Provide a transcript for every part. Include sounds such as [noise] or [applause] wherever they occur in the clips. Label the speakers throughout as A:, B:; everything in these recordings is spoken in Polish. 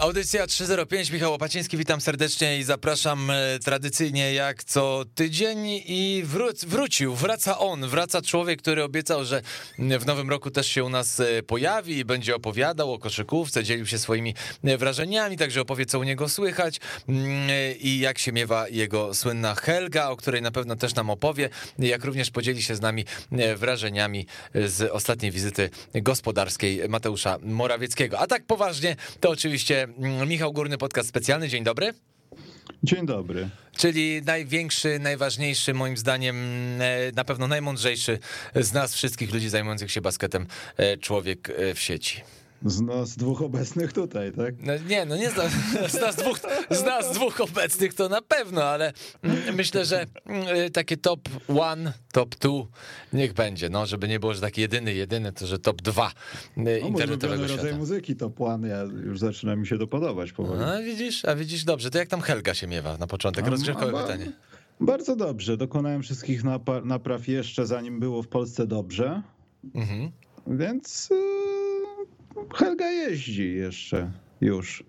A: Audycja 305, Michał Łapaciński, witam serdecznie i zapraszam e, tradycyjnie jak co tydzień i wró- wrócił, wraca on, wraca człowiek, który obiecał, że w nowym roku też się u nas e, pojawi i będzie opowiadał o koszykówce, dzielił się swoimi e, wrażeniami, także opowie co u niego słychać mm, i jak się miewa jego słynna Helga, o której na pewno też nam opowie, jak również podzieli się z nami wrażeniami z ostatniej wizyty gospodarskiej Mateusza Morawieckiego. A tak poważnie, to oczywiście Michał Górny, podcast specjalny. Dzień dobry.
B: Dzień dobry.
A: Czyli największy, najważniejszy, moim zdaniem, e, na pewno najmądrzejszy z nas wszystkich ludzi zajmujących się basketem e, człowiek e, w sieci.
B: Z nas dwóch obecnych tutaj, tak?
A: No, nie, no nie z nas, z, nas dwóch, z nas dwóch obecnych to na pewno, ale mm, myślę, że mm, takie top one, top two niech będzie, no, żeby nie było, że taki jedyny, jedyny, to że top dwa
B: No, mój
A: internetowego świata.
B: rodzaj muzyki to płan, ja już zaczyna mi się to podobać powoli.
A: A widzisz, a widzisz, dobrze, to jak tam Helga się miewa na początek? Rozgrzewkowe
B: A,
A: pytanie.
B: Bardzo dobrze, dokonałem wszystkich napraw jeszcze zanim było w Polsce dobrze,
A: Mhm.
B: więc yy, Helga jeździ jeszcze już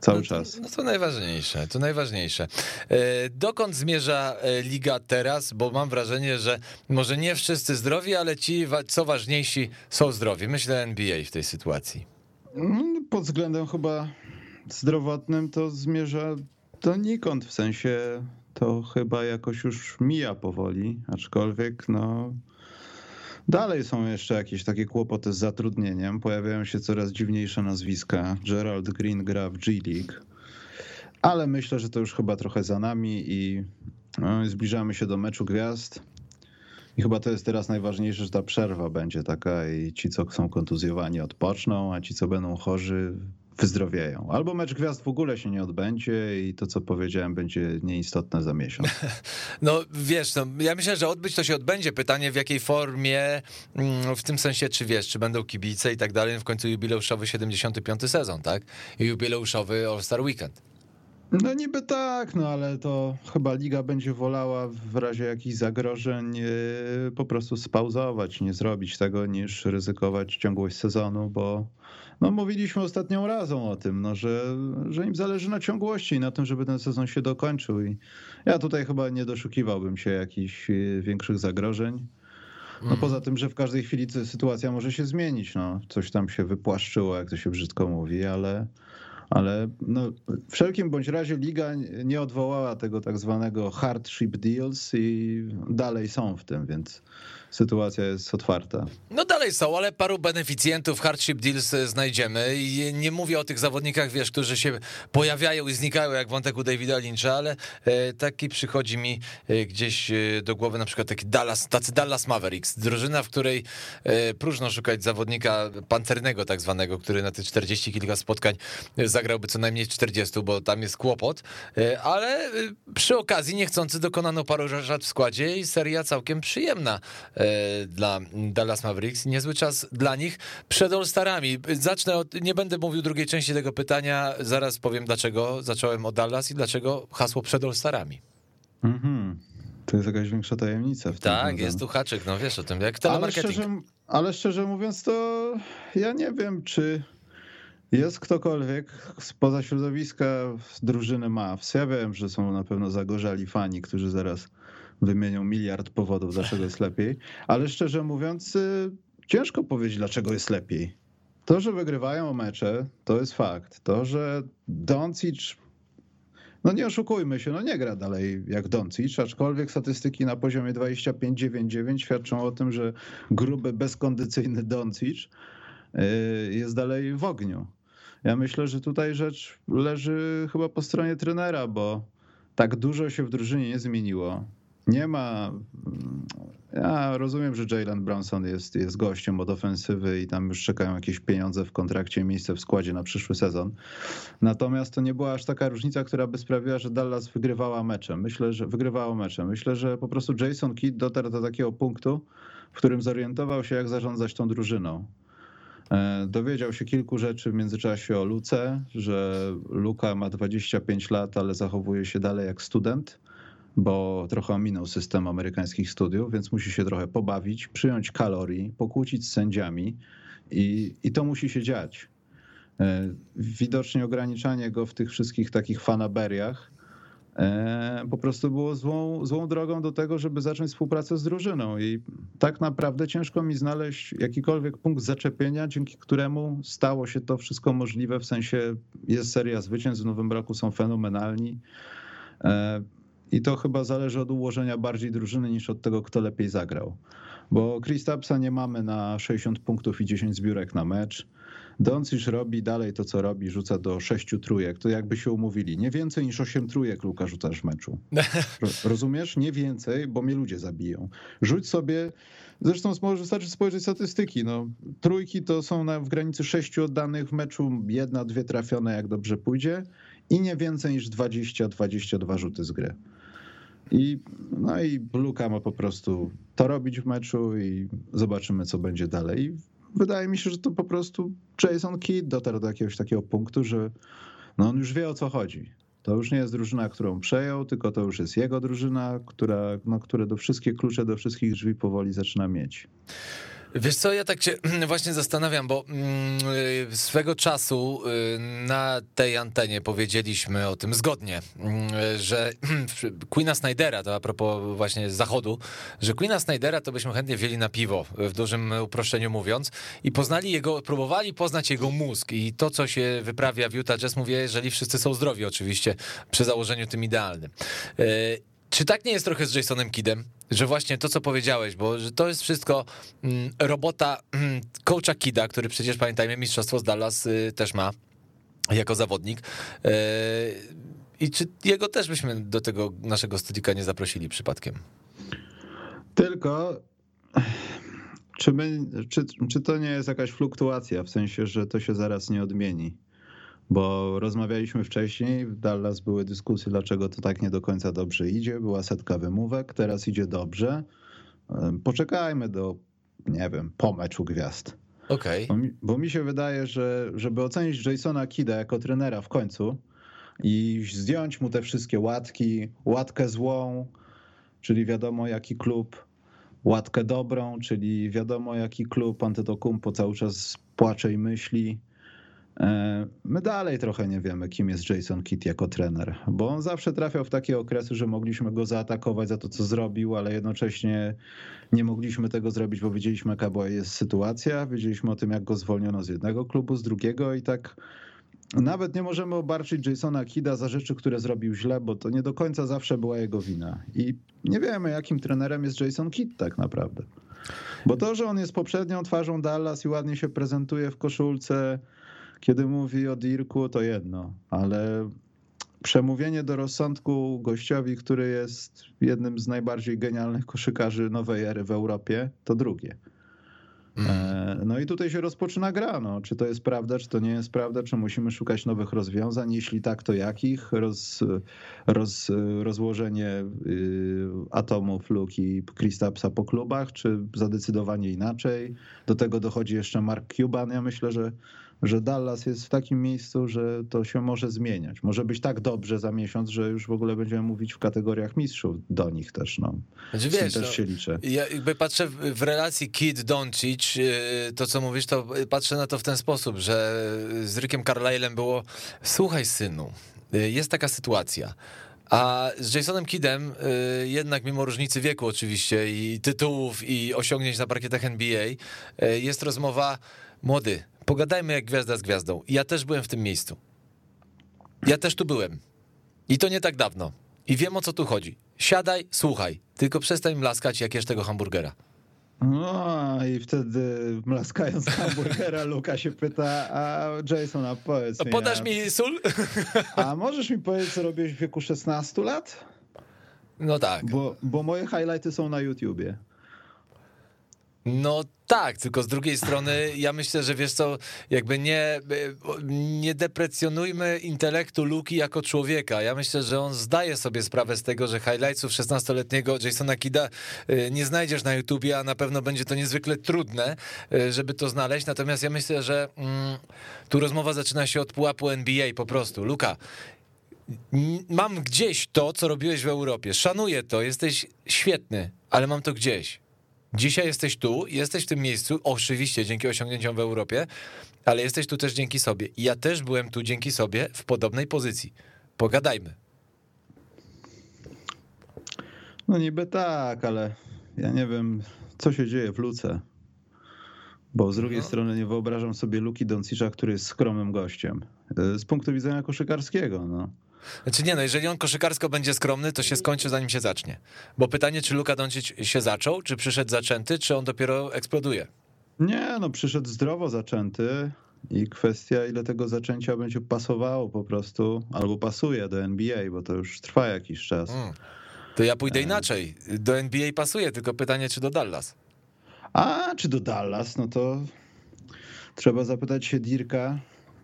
B: cały
A: no to,
B: czas.
A: No to najważniejsze, to najważniejsze. E, Dokąd zmierza e, liga teraz? Bo mam wrażenie, że może nie wszyscy zdrowi, ale ci, co ważniejsi, są zdrowi. Myślę NBA w tej sytuacji.
B: Mm, Pod względem chyba zdrowotnym to zmierza donikąd, w sensie to chyba jakoś już mija powoli, aczkolwiek no dalej są jeszcze jakieś takie kłopoty z zatrudnieniem, pojawiają się coraz dziwniejsze nazwiska. Gerald Green gra w G League, ale myślę, że to już chyba trochę za nami i no, zbliżamy się do meczu gwiazd. I chyba to jest teraz najważniejsze, że ta przerwa będzie taka i ci, co są kontuzjowani, odpoczną, a ci, co będą chorzy, wyzdrowieją. Albo mecz gwiazd w ogóle się nie odbędzie i to, co powiedziałem, będzie nieistotne za miesiąc. [laughs]
A: No wiesz, no, ja myślę, że odbyć to się odbędzie. Pytanie w jakiej formie, mm, w tym sensie, czy wiesz, czy będą kibice i tak dalej. W końcu jubileuszowy 75. sezon, tak? I jubileuszowy All-Star Weekend.
B: No niby tak, no ale to chyba liga będzie wolała w razie jakichś zagrożeń yy, po prostu spauzować, nie zrobić tego, niż ryzykować ciągłość sezonu, bo no mówiliśmy ostatnią razą o tym, no, że, że im zależy na ciągłości i na tym, żeby ten sezon się dokończył. I ja tutaj chyba nie doszukiwałbym się jakichś yy, większych zagrożeń. No poza tym, że w każdej chwili sy- sytuacja może się zmienić, no. Coś tam się wypłaszczyło, jak to się brzydko mówi, ale ale no, w wszelkim bądź razie liga nie odwołała tego tak zwanego hardship deals i dalej są w tym, więc sytuacja jest otwarta.
A: No dalej są, ale paru beneficjentów hardship deals e, znajdziemy i nie mówię o tych zawodnikach, wiesz, którzy się pojawiają i znikają jak wątek u Davida Lyncha, ale e, taki przychodzi mi e, gdzieś e, do głowy na przykład taki Dallas, tacy Dallas Mavericks, drużyna, w której e, próżno szukać zawodnika pancernego tak zwanego, który na te 40 kilka spotkań e, zagrałby co najmniej 40, bo tam jest kłopot, e, ale e, przy okazji niechcący dokonano paru rzeczy w składzie i seria całkiem przyjemna e, dla Dallas Mavericks. Niezły czas dla nich przed All-Starami. Zacznę od, nie będę mówił drugiej części tego pytania, zaraz powiem dlaczego zacząłem od Dallas i dlaczego hasło przed All-Starami.
B: Mhm. To jest jakaś większa tajemnica. W
A: Tak, jest tu haczyk, no wiesz o tym, jak
B: ale
A: telemarketing.
B: szczerze, ale szczerze mówiąc, to ja nie wiem, czy jest ktokolwiek spoza środowiska drużyny Mavs. Ja wiem, że są na pewno zagorzali fani, którzy zaraz wymienią miliard powodów, dlaczego jest lepiej, ale szczerze mówiąc, y, ciężko powiedzieć, dlaczego jest lepiej. To, że wygrywają mecze, to jest fakt. To, że Doncic no nie oszukujmy się, no nie gra dalej jak Doncic, aczkolwiek statystyki na poziomie 25-9-9 świadczą o tym, że gruby, bezkondycyjny Doncic y, jest dalej w ogniu. Ja myślę, że tutaj rzecz leży chyba po stronie trenera, bo tak dużo się w drużynie nie zmieniło. Nie ma. Ja rozumiem, że Jalen Brownson jest, jest gościem od ofensywy i tam już czekają jakieś pieniądze w kontrakcie miejsce w składzie na przyszły sezon. Natomiast to nie była aż taka różnica, która by sprawiła, że Dallas wygrywała mecze. Myślę, że wygrywało mecze. Myślę, że po prostu Jason Kidd dotarł do takiego punktu, w którym zorientował się, jak zarządzać tą drużyną. E, Dowiedział się kilku rzeczy w międzyczasie o Luce, że Luka ma 25 lat, ale zachowuje się dalej jak student. Bo trochę ominął system amerykańskich studiów, więc musi się trochę pobawić, przyjąć kalorii, pokłócić z sędziami i, i to musi się dziać. E, widocznie ograniczanie go w tych wszystkich takich fanaberiach e, po prostu było złą, złą drogą do tego, żeby zacząć współpracę z drużyną. I tak naprawdę ciężko mi znaleźć jakikolwiek punkt zaczepienia, dzięki któremu stało się to wszystko możliwe. W sensie jest seria zwycięstw w nowym roku, są fenomenalni. I to chyba zależy od ułożenia bardziej drużyny niż od tego, kto lepiej zagrał. Bo Kristapsa nie mamy na 60 punktów i 10 zbiórek na mecz. Doncic robi dalej to, co robi, rzuca do sześciu trójek. To jakby się umówili. Nie więcej niż osiem trójek, Luka, rzucasz w meczu. [laughs] Rozumiesz? Nie więcej, bo mnie ludzie zabiją. Rzuć sobie... Zresztą może wystarczy spojrzeć statystyki. No, trójki to są na, w granicy sześciu oddanych w meczu, jedna, dwie trafione, jak dobrze pójdzie i nie więcej niż 20-22 rzuty z gry. I, no i Luka ma po prostu to robić w meczu i zobaczymy, co będzie dalej wydaje mi się, że to po prostu Jason Kidd dotarł do jakiegoś takiego punktu, że no on już wie o co chodzi. To już nie jest drużyna, którą przejął, tylko to już jest jego drużyna, która, no, które do wszystkie klucze do wszystkich drzwi powoli zaczyna mieć.
A: Wiesz co, ja tak się [clears throat] właśnie zastanawiam, bo mm, swego czasu y, na tej antenie powiedzieliśmy o tym zgodnie, mm, że [clears throat] Queena Snydera, to a propos właśnie zachodu, że Queena Snydera to byśmy chętnie wzięli na piwo, w dużym uproszczeniu mówiąc, i poznali jego, próbowali poznać jego mózg i to, co się wyprawia w Utah Jazz, mówię, jeżeli wszyscy są zdrowi oczywiście, przy założeniu tym idealnym. Czy tak nie jest trochę z Jasonem Kidem, że właśnie to, co powiedziałeś, bo że to jest wszystko mm, robota mm, coacha Kida, który przecież pamiętajmy, mistrzostwo z Dallas y, też ma jako zawodnik. Y, I czy jego też byśmy do tego naszego studika nie zaprosili przypadkiem?
B: Tylko czy, my, czy, czy to nie jest jakaś fluktuacja, w sensie, że to się zaraz nie odmieni? Bo rozmawialiśmy wcześniej, w Dallas były dyskusje, dlaczego to tak nie do końca dobrze idzie, była setka wymówek, teraz idzie dobrze. Poczekajmy do, nie wiem, po meczu gwiazd.
A: Okej.
B: Okay. Bo, bo, mi się wydaje, że żeby ocenić Jasona Kida jako trenera w końcu i zdjąć mu te wszystkie łatki, łatkę złą, czyli wiadomo jaki klub, łatkę dobrą, czyli wiadomo jaki klub Antetokumpo cały czas płacze i myśli, my dalej trochę nie wiemy, kim jest Jason Kidd jako trener, bo on zawsze trafiał w takie okresy, że mogliśmy go zaatakować za to, co zrobił, ale jednocześnie nie mogliśmy tego zrobić, bo wiedzieliśmy, jaka była jest sytuacja, wiedzieliśmy o tym, jak go zwolniono z jednego klubu, z drugiego i tak nawet nie możemy obarczyć Jasona Kida za rzeczy, które zrobił źle, bo to nie do końca zawsze była jego wina. I nie wiemy, jakim trenerem jest Jason Kidd tak naprawdę. Bo to, że on jest poprzednią twarzą Dallas i ładnie się prezentuje w koszulce, kiedy mówi o Dirku, to jedno, ale przemówienie do rozsądku gościowi, który jest jednym z najbardziej genialnych koszykarzy nowej ery w Europie, to drugie. Mm. No i tutaj się rozpoczyna gra. No. Czy to jest prawda, czy to nie jest prawda, czy musimy szukać nowych rozwiązań? Jeśli tak, to jakich? Roz, roz, rozłożenie y, atomów Luki Kristapsa po klubach, czy zadecydowanie inaczej? Do tego dochodzi jeszcze Mark Cuban. Ja myślę, że że Dallas jest w takim miejscu, że to się może zmieniać. Może być tak dobrze za miesiąc, że już w ogóle będziemy mówić w kategoriach mistrzów do nich też. No.
A: Znaczy, wiesz, też no, się liczę. Ja jakby patrzę w relacji Kid Doncic, y, to co mówisz, to patrzę na to w ten sposób, że z Rickiem Carlisle'em było słuchaj synu, y, jest taka sytuacja. A z Jasonem Kidem, y, jednak mimo różnicy wieku oczywiście i tytułów i osiągnięć na parkietach NBA, jest rozmowa młody, Pogadajmy jak gwiazda z gwiazdą. Ja też byłem w tym miejscu. Ja też tu byłem. I to nie tak dawno. I wiem o co tu chodzi. Siadaj, słuchaj. Tylko przestań mlaskać jak jesz tego hamburgera.
B: No i wtedy mlaskając [laughs] hamburgera Luka się pyta, a Jason, a powiedz mi...
A: Podasz mi sól? [laughs]
B: A możesz mi powiedzieć, co robiłeś w wieku 16 lat?
A: No tak.
B: Bo, bo moje highlighty są na YouTubie.
A: No tak, tylko z drugiej strony ja myślę, że wiesz co, jakby nie, nie deprecjonujmy intelektu Luki jako człowieka. Ja myślę, że on zdaje sobie sprawę z tego, że highlightsów 16-letniego Jasona Kida y, nie znajdziesz na YouTubie, a na pewno będzie to niezwykle trudne, y, żeby to znaleźć. Natomiast ja myślę, że mm, tu rozmowa zaczyna się od pułapu NBA po prostu. Luka, Mam gdzieś to, co robiłeś w Europie. Szanuję to, jesteś świetny, ale mam to gdzieś. Dzisiaj jesteś tu, jesteś w tym miejscu, oczywiście dzięki osiągnięciom w Europie, ale jesteś tu też dzięki sobie. Ja też byłem tu dzięki sobie w podobnej pozycji. Pogadajmy.
B: No niby tak, ale ja nie wiem, co się dzieje w Luce. Bo z drugiej no. strony nie wyobrażam sobie Luki Doncicza, który jest skromnym gościem. E, z punktu widzenia koszykarskiego, no.
A: Znaczy nie, no jeżeli on koszykarsko będzie skromny, to się skończy zanim się zacznie. Bo pytanie, czy Luka Doncic się zaczął, czy przyszedł zaczęty, czy on dopiero eksploduje?
B: Nie, no przyszedł zdrowo zaczęty i kwestia, ile tego zaczęcia będzie pasowało po prostu, albo pasuje do NBA, bo to już trwa jakiś czas. Hmm.
A: To ja pójdę inaczej. Do NBA pasuje, tylko pytanie, czy do Dallas?
B: A, czy do Dallas? No to trzeba zapytać się Dirka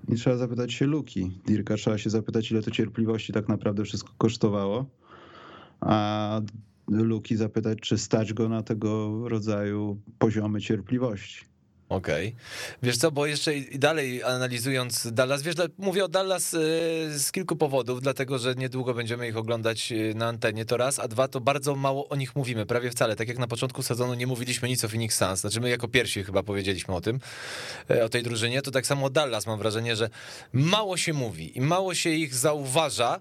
B: i trzeba zapytać się Luki. Dirka trzeba się zapytać, ile to cierpliwości tak naprawdę wszystko kosztowało. A Luki zapytać, czy stać go na tego rodzaju poziomy cierpliwości.
A: Okej. Okay. Wiesz co, bo jeszcze dalej analizując Dallas, wiesz, mówię o Dallas e, z kilku powodów, dlatego że niedługo będziemy ich oglądać e, na antenie, to raz, a dwa, to bardzo mało o nich mówimy, prawie wcale. Tak jak na początku sezonu nie mówiliśmy nic o Phoenix Suns, znaczy my jako pierwsi chyba powiedzieliśmy o tym, e, o tej drużynie, to tak samo o Dallas mam wrażenie, że mało się mówi i mało się ich zauważa,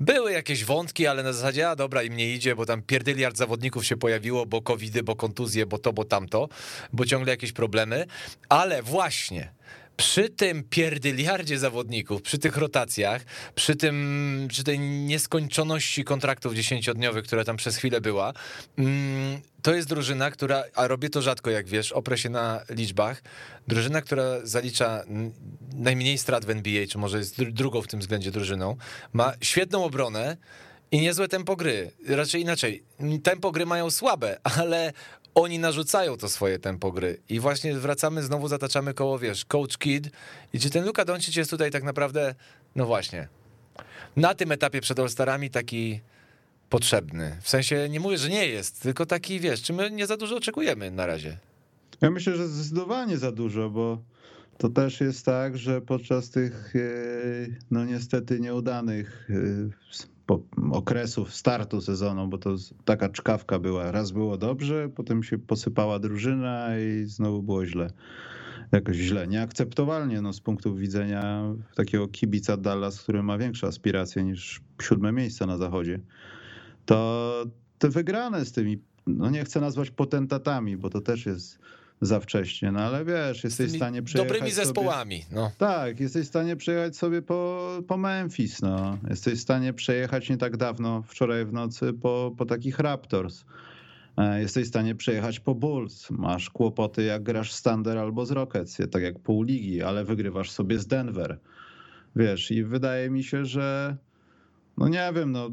A: były jakieś wątki, ale na zasadzie, a dobra, im nie idzie, bo tam pierdyliard zawodników się pojawiło, bo covidy, bo kontuzje, bo to, bo tamto, bo ciągle jakieś problemy, ale właśnie przy tym pierdyliardzie zawodników, przy tych rotacjach, przy tym, przy tej nieskończoności kontraktów dziesięciodniowych, która tam przez chwilę była, mm, to jest drużyna, która, a robię to rzadko, jak wiesz, oprę się na liczbach, drużyna, która zalicza najmniej strat w NBA, czy może jest drugą w tym względzie drużyną, ma świetną obronę, i niezłe tempo gry. Raczej inaczej. Tempo gry mają słabe, ale oni narzucają to swoje tempo gry. I właśnie wracamy, znowu zataczamy koło, wiesz, Coach Kid. I czy ten Luka Doncic jest tutaj tak naprawdę, no właśnie, na tym etapie przed All-Starami taki potrzebny. W sensie nie mówię, że nie jest, tylko taki, wiesz, czy my nie za dużo oczekujemy na razie?
B: Ja myślę, że zdecydowanie za dużo, bo to też jest tak, że podczas tych, e, no niestety nieudanych e, okresów startu sezonu, bo to taka czkawka była. Raz było dobrze, potem się posypała drużyna i znowu było źle. Jakoś źle, nieakceptowalnie no, z punktu widzenia takiego kibica Dallas, który ma większe aspiracje niż siódme miejsce na zachodzie. To te wygrane z tymi, no nie chcę nazwać potentatami, bo to też jest za wcześnie, no ale wiesz, jesteś w stanie przejechać
A: Dobrymi zespołami,
B: sobie,
A: no.
B: Tak, jesteś w stanie przejechać sobie po, po Memphis, no. Jesteś w stanie przejechać nie tak dawno, wczoraj w nocy, po, po takich Raptors. E, jesteś w stanie przejechać po Bulls. Masz kłopoty, jak grasz z Thunder albo z Rockets, tak jak pół ligi, ale wygrywasz sobie z Denver. Wiesz, i wydaje mi się, że no nie wiem, no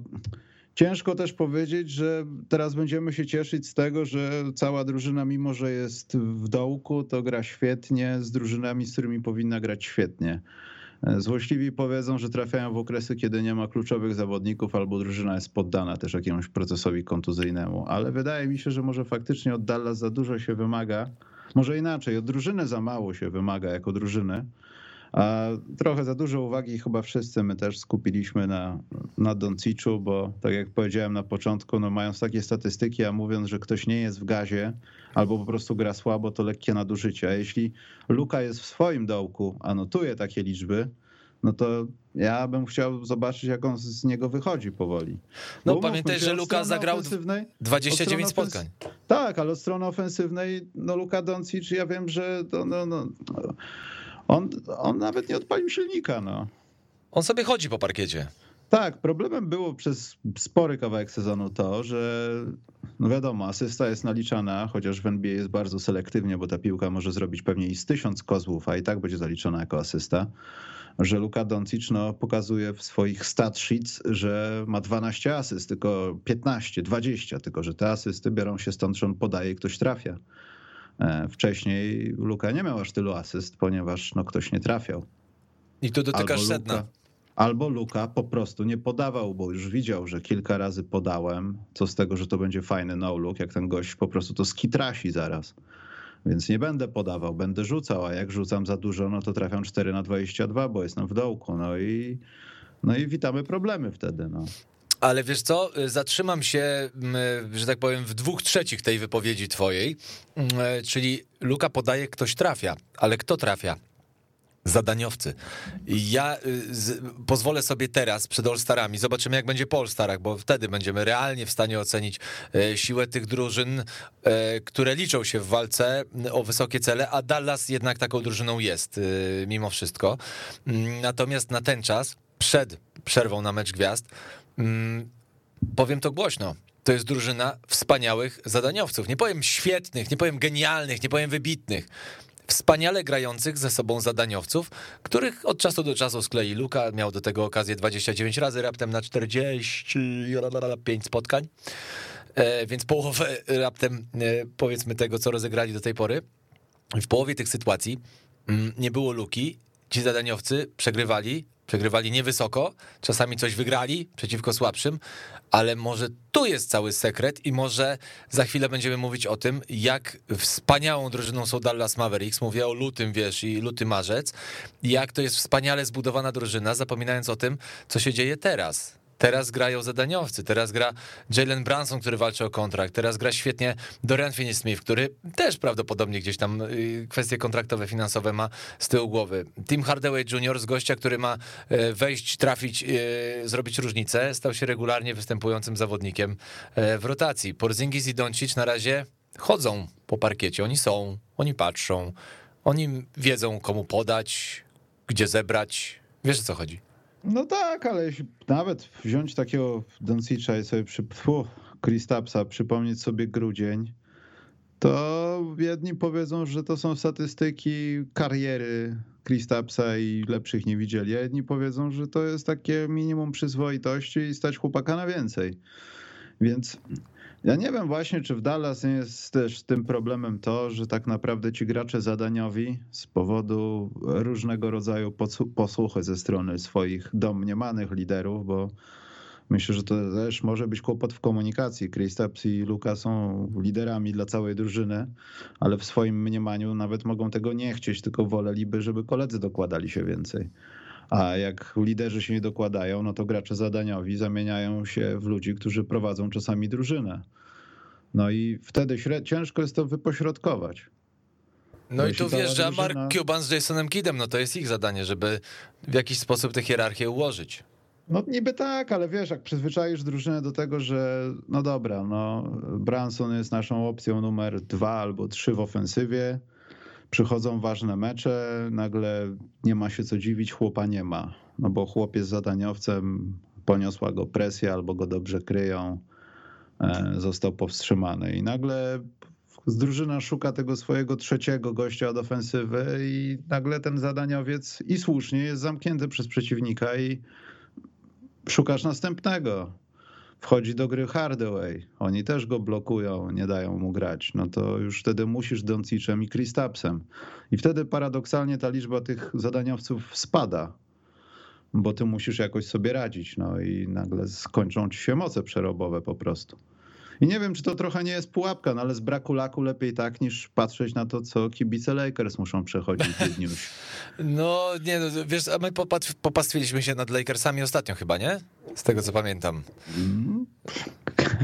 B: Ciężko też powiedzieć, że teraz będziemy się cieszyć z tego, że cała drużyna, mimo że jest w dołku, to gra świetnie z drużynami, z którymi powinna grać świetnie. Złośliwi powiedzą, że trafiają w okresy, kiedy nie ma kluczowych zawodników, albo drużyna jest poddana też jakiemuś procesowi kontuzyjnemu. Ale wydaje mi się, że może faktycznie od Dallas za dużo się wymaga. Może inaczej, od drużyny za mało się wymaga jako drużyny a trochę za dużo uwagi chyba wszyscy my też skupiliśmy na, na Donciczu, bo tak jak powiedziałem na początku, no mając takie statystyki, a mówiąc, że ktoś nie jest w gazie albo po prostu gra słabo, to lekkie nadużycie. A jeśli Luka jest w swoim dołku, a notuje takie liczby, no to ja bym chciał zobaczyć, jak on z niego wychodzi powoli.
A: No pamiętaj, że Luka zagrał 29 spotkań.
B: Tak, ale od strony ofensywnej, no Luka Doncic, ja wiem, że to, no, no, on, on nawet nie odpalił silnika. No.
A: On sobie chodzi po parkiecie.
B: Tak, problemem było przez spory kawałek sezonu to, że no wiadomo, asysta jest naliczana, chociaż w NBA jest bardzo selektywnie, bo ta piłka może zrobić pewnie i z tysiąc kozłów, a i tak będzie zaliczona jako asysta, że Luka Doncic no, pokazuje w swoich stat sheets, że ma 12 asyst, tylko 15, 20, tylko że te asysty biorą się stąd, że on podaje i ktoś trafia. E, wcześniej Luka nie miał aż tylu asyst, ponieważ no, ktoś nie trafiał.
A: I tu dotykasz albo sedna.
B: Luka, albo Luka po prostu nie podawał, bo już widział, że kilka razy podałem. Co z tego, że to będzie fajny no-look, jak ten gość po prostu to skitrasi zaraz. Więc nie będę podawał, będę rzucał, a jak rzucam za dużo, no to trafiam 4 na 22, bo jestem w dołku. No i No i witamy problemy wtedy. No.
A: Ale wiesz co, zatrzymam się, że tak powiem, w dwóch trzecich tej wypowiedzi twojej, czyli Luka podaje, ktoś trafia, ale kto trafia? zadaniowcy. Ja y, z, pozwolę sobie teraz przed All-Starami, zobaczymy jak będzie po All-Starach, bo wtedy będziemy realnie w stanie ocenić siłę tych drużyn, które liczą się w walce o wysokie cele, a Dallas jednak taką drużyną jest, mimo wszystko. Mm, natomiast na ten czas, przed przerwą na mecz gwiazd, mm, powiem to głośno, to jest drużyna wspaniałych zadaniowców. Nie powiem świetnych, nie powiem genialnych, nie powiem wybitnych wspaniale grających ze sobą zadaniowców, których od czasu do czasu sklei Luka. Miał do tego okazję 29 razy, raptem na 45 spotkań. E, więc połowę raptem, e, powiedzmy, tego, co rozegrali do tej pory. W połowie tych sytuacji mm, nie było Luki. Ci zadaniowcy przegrywali, Przegrywali niewysoko, czasami coś wygrali przeciwko słabszym, ale może tu jest cały sekret i może za chwilę będziemy mówić o tym, jak wspaniałą drużyną są Dallas Mavericks. Mówię o lutym, wiesz, i luty marzec. Jak to jest wspaniale zbudowana drużyna, zapominając o tym, co się dzieje teraz. Teraz grają zadaniowcy, teraz gra Jalen Branson, który walczy o kontrakt, teraz gra świetnie Dorian Finney-Smith, który też prawdopodobnie gdzieś tam y, kwestie kontraktowe, finansowe ma z tyłu głowy. Tim Hardaway Jr. z gościa, który ma y, wejść, trafić, y, zrobić różnicę, stał się regularnie występującym zawodnikiem w rotacji. Porzingis i Doncic na razie chodzą po parkiecie, oni są, oni patrzą, oni wiedzą komu podać, gdzie zebrać, wiesz o co chodzi.
B: No tak, ale jeśli nawet wziąć takiego Doncicza i sobie przy, Kristapsa, przypomnieć sobie grudzień, to jedni powiedzą, że to są statystyki kariery Kristapsa i lepszych nie widzieli, a jedni powiedzą, że to jest takie minimum przyzwoitości i stać chłopaka na więcej. Więc ja nie wiem właśnie, czy w Dallas nie jest też tym problemem to, że tak naprawdę ci gracze zadaniowi z powodu różnego rodzaju posłuchy ze strony swoich domniemanych liderów, bo myślę, że to też może być kłopot w komunikacji. Kristaps i Luka są liderami dla całej drużyny, ale w swoim mniemaniu nawet mogą tego nie chcieć, tylko woleliby, żeby koledzy dokładali się więcej. A jak liderzy się nie dokładają, no to gracze zadaniowi zamieniają się w ludzi, którzy prowadzą czasami drużynę. No i wtedy ciężko jest to wypośrodkować.
A: No i tu wjeżdża. Mark Cuban z Jasonem Kidem, no to jest ich zadanie, żeby w jakiś sposób tę hierarchię ułożyć.
B: No niby tak, ale wiesz, jak przyzwyczaisz drużynę do tego, że no dobra, no Branson jest naszą opcją numer dwa albo trzy w ofensywie, przychodzą ważne mecze, nagle nie ma się co dziwić, chłopa nie ma. No bo chłop jest zadaniowcem, poniosła go presja albo go dobrze kryją, e, został powstrzymany. I nagle drużyna szuka tego swojego trzeciego gościa od ofensywy i nagle ten zadaniowiec i słusznie jest zamknięty przez przeciwnika i szukasz następnego wchodzi do gry Hardaway, oni też go blokują, nie dają mu grać, no to już wtedy musisz Doncicem i Kristapsem. I wtedy paradoksalnie ta liczba tych zadaniowców spada, bo ty musisz jakoś sobie radzić, no i nagle skończą ci się moce przerobowe po prostu. I nie wiem, czy to trochę nie jest pułapka, no ale z braku laku lepiej tak, niż patrzeć na to, co kibice Lakers muszą przechodzić w dniu. [laughs]
A: No nie, no, wiesz, a my popastwiliśmy się nad Lakersami ostatnio chyba, nie? Z tego, co pamiętam. Mm.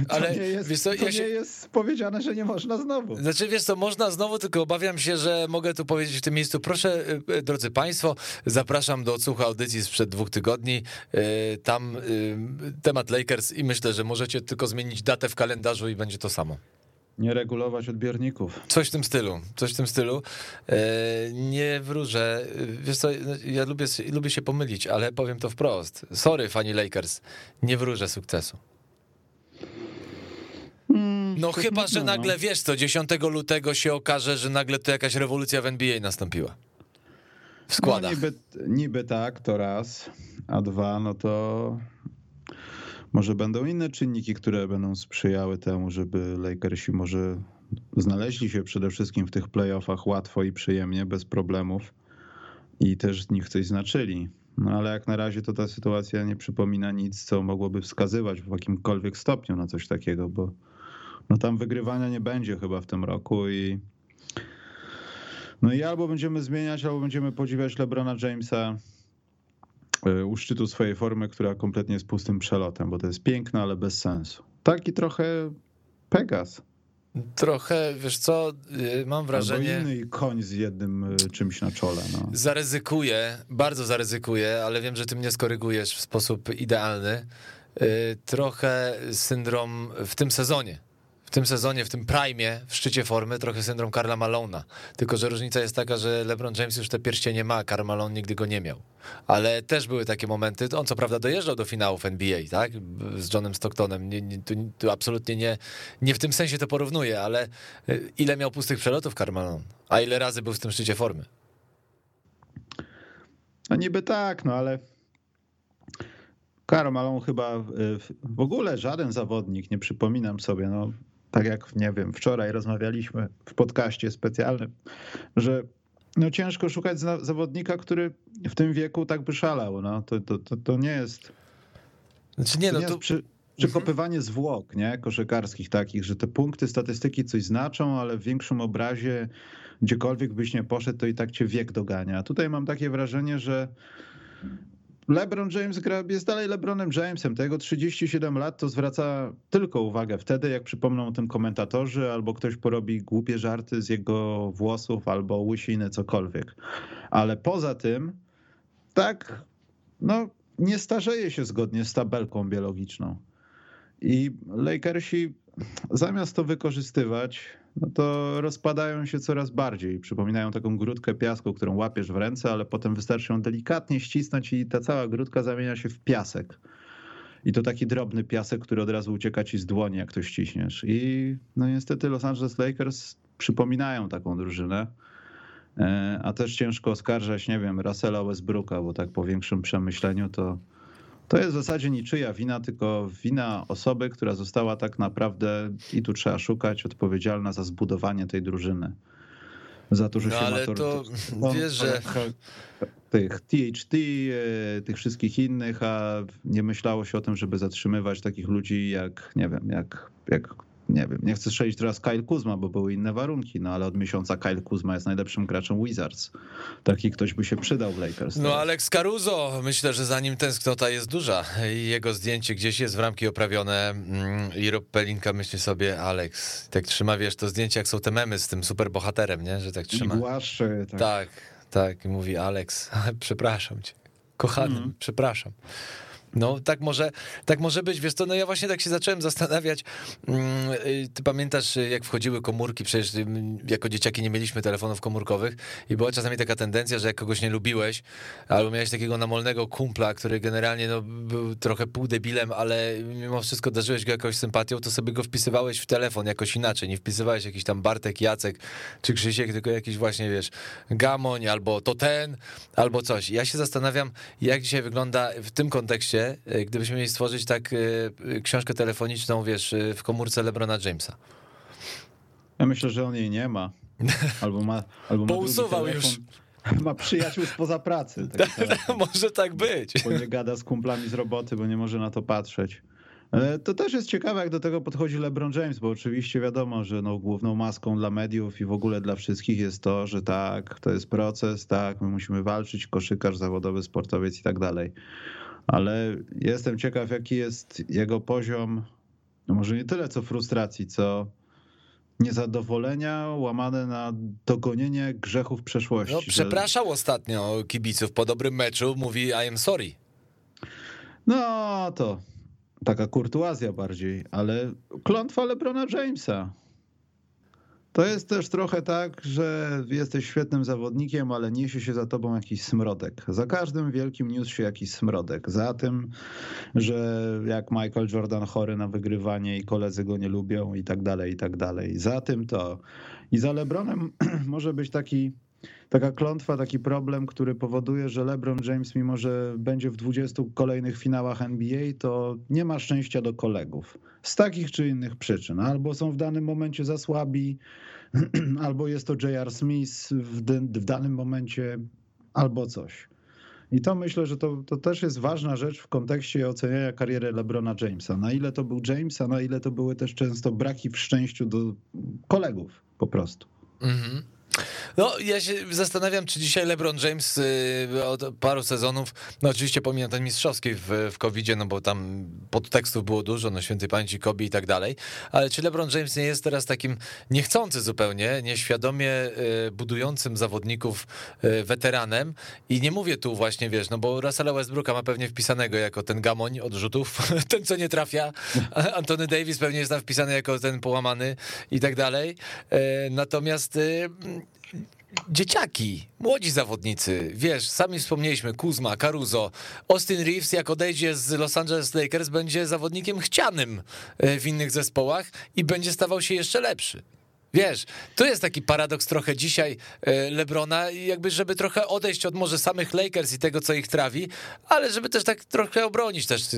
B: Ale nie jest, wiesz co, to ja się... nie jest powiedziane, że nie można znowu.
A: Znaczy, wiesz co, można znowu, tylko obawiam się, że mogę tu powiedzieć w tym miejscu, proszę, y, y, drodzy państwo, zapraszam do odsłuchu audycji sprzed dwóch tygodni. Y, tam temat Lakers i myślę, że możecie tylko zmienić datę w kalendarzu i będzie to samo.
B: Nie regulować odbiorników.
A: Coś w tym stylu, coś w tym stylu. Nie wróżę. Wiesz co, no, ja lubię, lubię się pomylić, ale powiem to wprost. Sorry, fani Lakers, nie wróżę sukcesu. No chyba, że no. nagle, wiesz co, 10 lutego się okaże, że nagle to jakaś rewolucja w NBA nastąpiła. W składach.
B: No, niby, niby tak, to raz, a dwa, no to może będą inne czynniki, które będą sprzyjały temu, żeby Lakersi może znaleźli się przede wszystkim w tych playoffach łatwo i przyjemnie, bez problemów i też z nich coś znaczyli. No ale jak na razie to ta sytuacja nie przypomina nic, co mogłoby wskazywać w jakimkolwiek stopniu na coś takiego, bo no tam wygrywania nie będzie chyba w tym roku i no i albo będziemy zmieniać, albo będziemy podziwiać LeBrona Jamesa u szczytu swojej formy, która kompletnie jest pustym przelotem, bo to jest piękne, ale bez sensu. Taki trochę Pegas.
A: Trochę, wiesz co, y, mam wrażenie...
B: Albo inny koń z jednym y, czymś na czole. No.
A: Zaryzykuję, bardzo zaryzykuję, ale wiem, że ty mnie skorygujesz w sposób idealny. Y, trochę syndrom w tym sezonie w tym sezonie, w tym prime, w szczycie formy, trochę syndrom Karla Malona. Tylko, że różnica jest taka, że LeBron James już te pierścienie ma, Karl Malone nigdy go nie miał. Ale też były takie momenty, on co prawda dojeżdżał do finałów NBA, tak, z Johnem Stocktonem, nie, nie, tu, tu, absolutnie nie, nie w tym sensie to porównuję, ale y, ile miał pustych przelotów Karl Malone, a ile razy był w tym szczycie formy?
B: No niby tak, no ale Karl Malone chyba y, w ogóle żaden zawodnik, nie przypominam sobie, no tak jak, nie wiem, wczoraj rozmawialiśmy w podcaście specjalnym, że no ciężko szukać zawodnika, który w tym wieku tak by szalał. No, to, to, to, to nie jest. Znaczy nie, no to przy, przekopywanie mhm. zwłok, nie? Koszykarskich takich, że te punkty, statystyki coś znaczą, ale w większym obrazie, gdziekolwiek byś nie poszedł, to i tak cię wiek dogania. A tutaj mam takie wrażenie, że LeBron James gra, jest dalej LeBronem Jamesem. To jego 37 lat to zwraca tylko uwagę wtedy, jak przypomną o tym komentatorzy, albo ktoś porobi głupie żarty z jego włosów, albo łysiny, cokolwiek. Ale poza tym, tak, no, nie starzeje się zgodnie z tabelką biologiczną. I Lakersi zamiast to wykorzystywać, no to rozpadają się coraz bardziej. Przypominają taką grudkę piasku, którą łapiesz w ręce, ale potem wystarczy ją delikatnie ścisnąć i ta cała grudka zamienia się w piasek. I to taki drobny piasek, który od razu ucieka ci z dłoni, jak to ściśniesz. I no niestety Los Angeles Lakers przypominają taką drużynę. E, a też ciężko oskarżać, nie wiem, Russella Westbrooka, bo tak po większym przemyśleniu to to jest w zasadzie niczyja wina, tylko wina osoby, która została tak naprawdę, i tu trzeba szukać, odpowiedzialna za zbudowanie tej drużyny. Za to, że
A: no,
B: się
A: ale to wiesz, że...
B: Tych THT, e, tych wszystkich innych, a nie myślało się o tym, żeby zatrzymywać takich ludzi jak, nie wiem, jak, jak nie wiem, nie chcę strzelić teraz Kyle Kuzma, bo były inne warunki, no ale od miesiąca Kyle Kuzma jest najlepszym graczem Wizards. Taki ktoś by się przydał w Lakers.
A: No Alex Caruso, myślę, że za nim tęsknota jest duża. Jego zdjęcie gdzieś jest w ramki oprawione mm, i Rob Pelinka myśli sobie, Alex, tak trzyma, wiesz, to zdjęcie jak są te memy z tym superbohaterem, nie, że tak trzyma.
B: I głaszczy,
A: tak. Tak, tak, mówi Alex, [laughs] przepraszam cię, kochany, mm. przepraszam. No, tak może, tak może być. Wiesz to no ja właśnie tak się zacząłem zastanawiać. Mm, y, ty pamiętasz, jak wchodziły komórki? Przecież mm, jako dzieciaki nie mieliśmy telefonów komórkowych i była czasami taka tendencja, że jak kogoś nie lubiłeś, albo miałeś takiego namolnego kumpla, który generalnie no, był trochę pół debilem, ale mimo wszystko darzyłeś go jakąś sympatią, to sobie go wpisywałeś w telefon jakoś inaczej. Nie wpisywałeś jakiś tam Bartek, Jacek czy Krzysiek, tylko jakiś właśnie, wiesz, Gamoń, albo to ten, albo coś. Ja się zastanawiam, jak dzisiaj wygląda w tym kontekście E, gdybyśmy mieli stworzyć tak e, książkę telefoniczną, wiesz, e, w komórce Lebrona Jamesa?
B: Ja myślę, że on jej nie ma. [laughs] Albo ma. Albo
A: ma usuwał już. [laughs]
B: Ma przyjaciół spoza pracy. Tak [laughs]
A: może tak być.
B: Bo nie gada z kumplami z roboty, bo nie może na to patrzeć. To też jest ciekawe, jak do tego podchodzi LeBron James, bo oczywiście wiadomo, że no, główną maską dla mediów i w ogóle dla wszystkich jest to, że tak, to jest proces, tak, my musimy walczyć, koszykarz, zawodowy sportowiec i tak dalej ale jestem ciekaw, jaki jest jego poziom, no może nie tyle co frustracji, co niezadowolenia łamane na dogonienie grzechów przeszłości. No,
A: przepraszał że... ostatnio kibiców po dobrym meczu, mówi I am sorry.
B: No to taka kurtuazja bardziej, ale klątwa LeBrona Jamesa. To jest też trochę tak, że jesteś świetnym zawodnikiem, ale niesie się za tobą jakiś smrodek. Za każdym wielkim niósł się jakiś smrodek. Za tym, że jak Michael Jordan chory na wygrywanie i koledzy go nie lubią i tak dalej, i tak dalej. Za tym to. I za LeBronem [clears throat] może być taki taka klątwa, taki problem, który powoduje, że LeBron James, mimo że będzie w 20 kolejnych finałach NBA, to nie ma szczęścia do kolegów. Z takich czy innych przyczyn. Albo są w danym momencie za słabi, [clears throat] albo jest to J.R. Smith w, w danym momencie, albo coś. I to myślę, że to, to też jest ważna rzecz w kontekście oceniania kariery LeBrona Jamesa. Na ile to był James, a na ile to były też często braki w szczęściu do kolegów po prostu. Mhm.
A: No, ja się zastanawiam, czy dzisiaj LeBron James y, od paru sezonów, no oczywiście pomijam ten mistrzowski w, w covid no bo tam podtekstów było dużo, no świętej pamięci Kobe i tak dalej, ale czy LeBron James nie jest teraz takim niechcący zupełnie, nieświadomie y, budującym zawodników y, weteranem? I nie mówię tu właśnie, wiesz, no bo Russella Westbrooka ma pewnie wpisanego jako ten gamoń od rzutów, [laughs] ten co nie trafia, Antony Davis pewnie jest tam wpisany jako ten połamany i tak dalej, natomiast dzieciaki, młodzi zawodnicy, wiesz, sami wspomnieliśmy, Kuzma, Caruso, Austin Reeves jak odejdzie z Los Angeles Lakers będzie zawodnikiem chcianym e, w innych zespołach i będzie stawał się jeszcze lepszy. Wiesz, tu jest taki paradoks trochę dzisiaj e, Lebrona, jakby żeby trochę odejść od może samych Lakers i tego, co ich trawi, ale żeby też tak trochę obronić też e,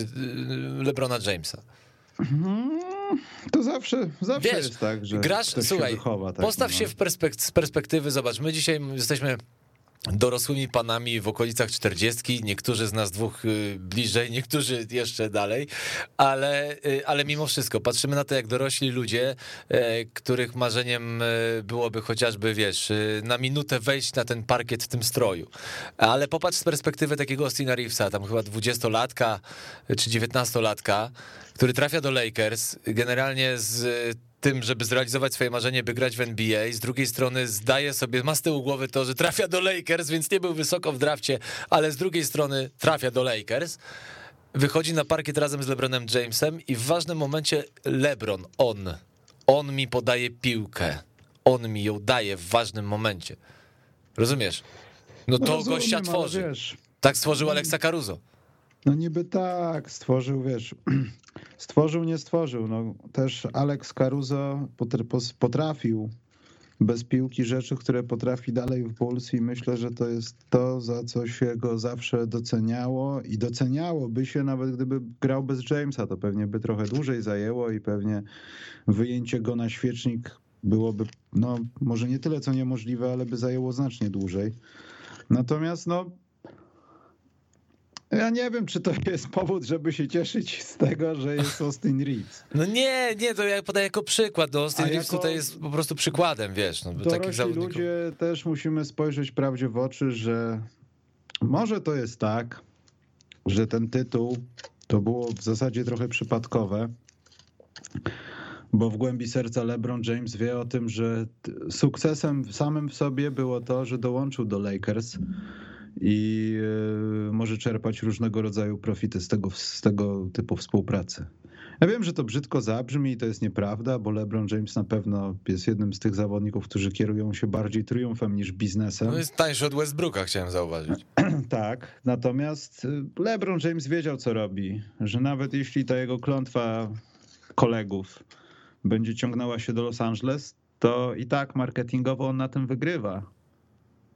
A: Lebrona Jamesa.
B: Zawsze, zawsze Wiesz, jest tak, że
A: grasz, słuchaj, wychowa, tak, postaw no. się w perspek z perspektywy, zobacz, my dzisiaj jesteśmy dorosłymi panami w okolicach czterdziestki, niektórzy z nas dwóch y, bliżej, [laughs] niektórzy jeszcze dalej, ale, y, ale mimo wszystko patrzymy na to, jak dorośli ludzie, e, których marzeniem byłoby chociażby, wiesz, y, na minutę wejść na ten parkiet w tym stroju. Ale popatrz z perspektywy takiego Austina Reevesa, tam chyba dwudziestolatka czy dziewiętnastolatka, który trafia do Lakers, generalnie z tym, żeby zrealizować swoje marzenie, by grać w NBA. Z drugiej strony zdaje sobie, ma z tyłu głowy to, że trafia do Lakers, więc nie był wysoko w drafcie, ale z drugiej strony trafia do Lakers. Wychodzi na parkiet razem z LeBronem Jamesem i w ważnym momencie LeBron, on, on mi podaje piłkę. On mi ją daje w ważnym momencie. Rozumiesz? No to no rozumiem, gościa tworzy. Tak stworzył Alexa Caruso.
B: No niby tak, stworzył, wiesz, [clears throat] stworzył, nie stworzył. No, też Alex Caruso potrafił bez piłki rzeczy, które potrafi dalej w Bulls i myślę, że to jest to, za co się go zawsze doceniało i doceniałoby się nawet gdyby grał bez Jamesa, to pewnie by trochę dłużej zajęło i pewnie wyjęcie go na świecznik byłoby, no może nie tyle co niemożliwe, ale by zajęło znacznie dłużej. Natomiast no ja nie wiem, czy to jest powód, żeby się cieszyć z tego, że jest Austin Reeves.
A: No nie, nie, to ja podaję jako przykład. No Austin Reeves tutaj jest po prostu przykładem, wiesz. No,
B: takich zawodników. ludzie też musimy spojrzeć prawdzie w oczy, że może to jest tak, że ten tytuł to było w zasadzie trochę przypadkowe, bo w głębi serca LeBron James wie o tym, że sukcesem samym w sobie było to, że dołączył do Lakers i e, może czerpać różnego rodzaju profity z tego, z tego typu współpracy. Ja wiem, że to brzydko zabrzmi i to jest nieprawda, bo LeBron James na pewno jest jednym z tych zawodników, którzy kierują się bardziej triumfem niż biznesem.
A: No jest tańszy od Westbrooka, chciałem zauważyć. [clears throat]
B: tak, natomiast e, LeBron James wiedział, co robi, że nawet jeśli ta jego klątwa kolegów będzie ciągnęła się do Los Angeles, to i tak marketingowo on na tym wygrywa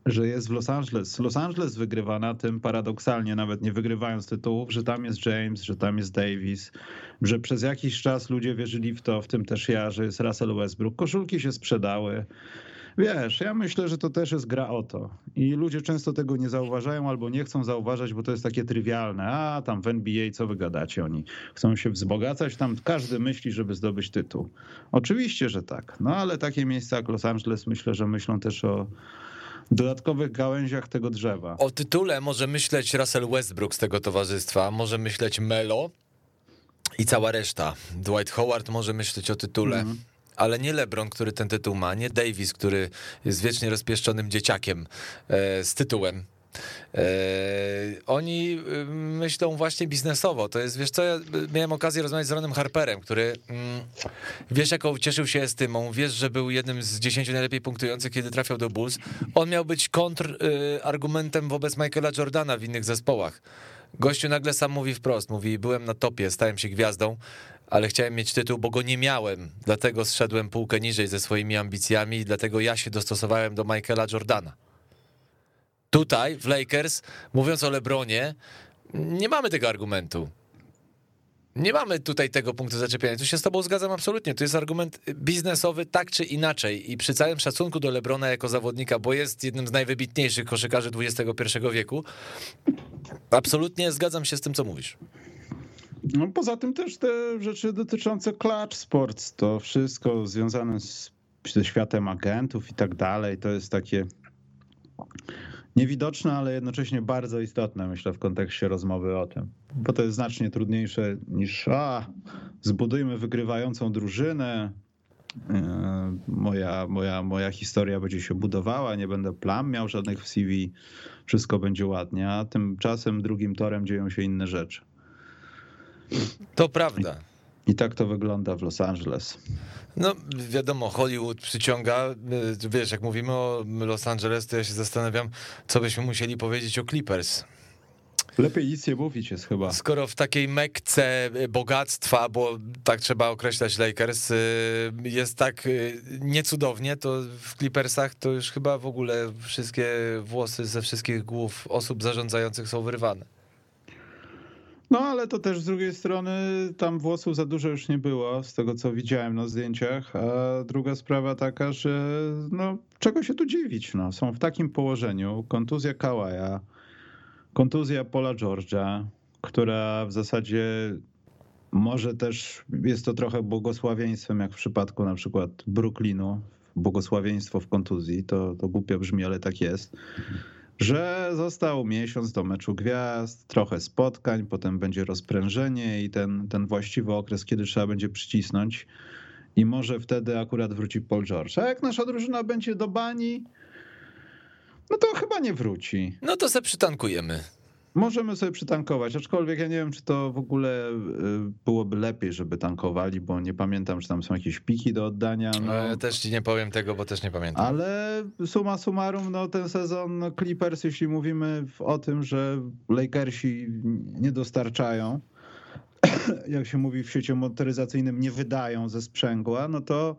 B: że jest w Los Angeles. Los Angeles wygrywa na tym paradoksalnie, nawet nie wygrywając tytułów, że tam jest James, że tam jest Davis, że przez jakiś czas ludzie wierzyli w to, w tym też ja, że jest Russell Westbrook. Koszulki się sprzedały. Wiesz, ja myślę, że to też jest gra o to. I ludzie często tego nie zauważają albo nie chcą zauważać, bo to jest takie trywialne. A tam w NBA co wy gadacie? Oni chcą się wzbogacać, tam każdy myśli, żeby zdobyć tytuł. Oczywiście, że tak. No ale takie miejsca jak Los Angeles myślę, że myślą też o dodatkowych gałęziach tego drzewa.
A: O tytule może myśleć Russell Westbrook z tego towarzystwa, może myśleć Melo i cała reszta. Dwight Howard może myśleć o tytule. Mm ale nie LeBron, który ten tytuł ma, nie Davis, który jest wiecznie rozpieszczonym dzieciakiem e, z tytułem. E, oni y, myślą właśnie biznesowo. To jest, wiesz co, ja miałem okazję rozmawiać z Ronem Harperem, który mm, wiesz, jaką cieszył się Estymą, wiesz, że był jednym z dziesięciu najlepiej punktujących, kiedy trafiał do Bulls. On miał być kontrargumentem wobec Michaela Jordana w innych zespołach. Gościu nagle sam mówi wprost, mówi, byłem na topie, stałem się gwiazdą, ale chciałem mieć tytuł, bo go nie miałem, dlatego zszedłem półkę niżej ze swoimi ambicjami dlatego ja się dostosowałem do Michaela Jordana. Tutaj w Lakers, mówiąc o LeBronie, nie mamy tego argumentu. Nie mamy tutaj tego punktu zaczepienia. Tu się z tobą zgadzam absolutnie. To jest argument biznesowy tak czy inaczej. I przy całym szacunku do Lebrona jako zawodnika, bo jest jednym z najwybitniejszych koszykarzy XXI wieku, absolutnie zgadzam się z tym, co mówisz.
B: No, poza tym też te rzeczy dotyczące clutch sports, to wszystko związane z ze światem agentów i tak dalej. To jest takie niewidoczne, ale jednocześnie bardzo istotne, myślę, w kontekście rozmowy o tym. Bo to jest znacznie trudniejsze niż a, zbudujmy wygrywającą drużynę, e, moja, moja, moja historia będzie się budowała, nie będę plam miał żadnych w CV, wszystko będzie ładnie, a tymczasem drugim torem dzieją się inne rzeczy.
A: To prawda.
B: I tak to wygląda w Los Angeles.
A: No, wiadomo, Hollywood przyciąga. y, Wiesz, jak mówimy o Los Angeles, to ja się zastanawiam, co byśmy musieli powiedzieć o Clippers.
B: Lepiej nic nie mówić jest chyba.
A: Skoro w takiej mekce y, bogactwa, bo tak trzeba określać Lakers, y, jest tak niecudownie, to w Clippersach to już chyba w ogóle wszystkie włosy ze wszystkich głów osób zarządzających są wyrwane.
B: No ale to też z drugiej strony tam włosów za dużo już nie było, z tego co widziałem na zdjęciach. A druga sprawa taka, że no czego się tu dziwić, no. Są w takim położeniu. Kontuzja Kawaja, kontuzja Paula George'a, która w zasadzie może też jest to trochę błogosławieństwem, jak w przypadku na przykład Brooklynu. Błogosławieństwo w kontuzji, to, to głupio brzmi, ale tak jest że został miesiąc do meczu gwiazd, trochę spotkań, potem będzie rozprężenie i ten, ten właściwy okres, kiedy trzeba będzie przycisnąć. I może wtedy akurat wróci Paul George. A jak nasza drużyna będzie do bani, no to chyba nie wróci.
A: No to se przytankujemy.
B: Możemy sobie przytankować, aczkolwiek ja nie wiem, czy to w ogóle y, byłoby lepiej, żeby tankowali, bo nie pamiętam, czy tam są jakieś piki do oddania. No.
A: Ja też ci nie powiem tego, bo też nie pamiętam.
B: Ale suma summarum, no ten sezon Clippers, jeśli mówimy o tym, że Lakersi nie dostarczają, [coughs] jak się mówi w sieci motoryzacyjnym, nie wydają ze sprzęgła, no to,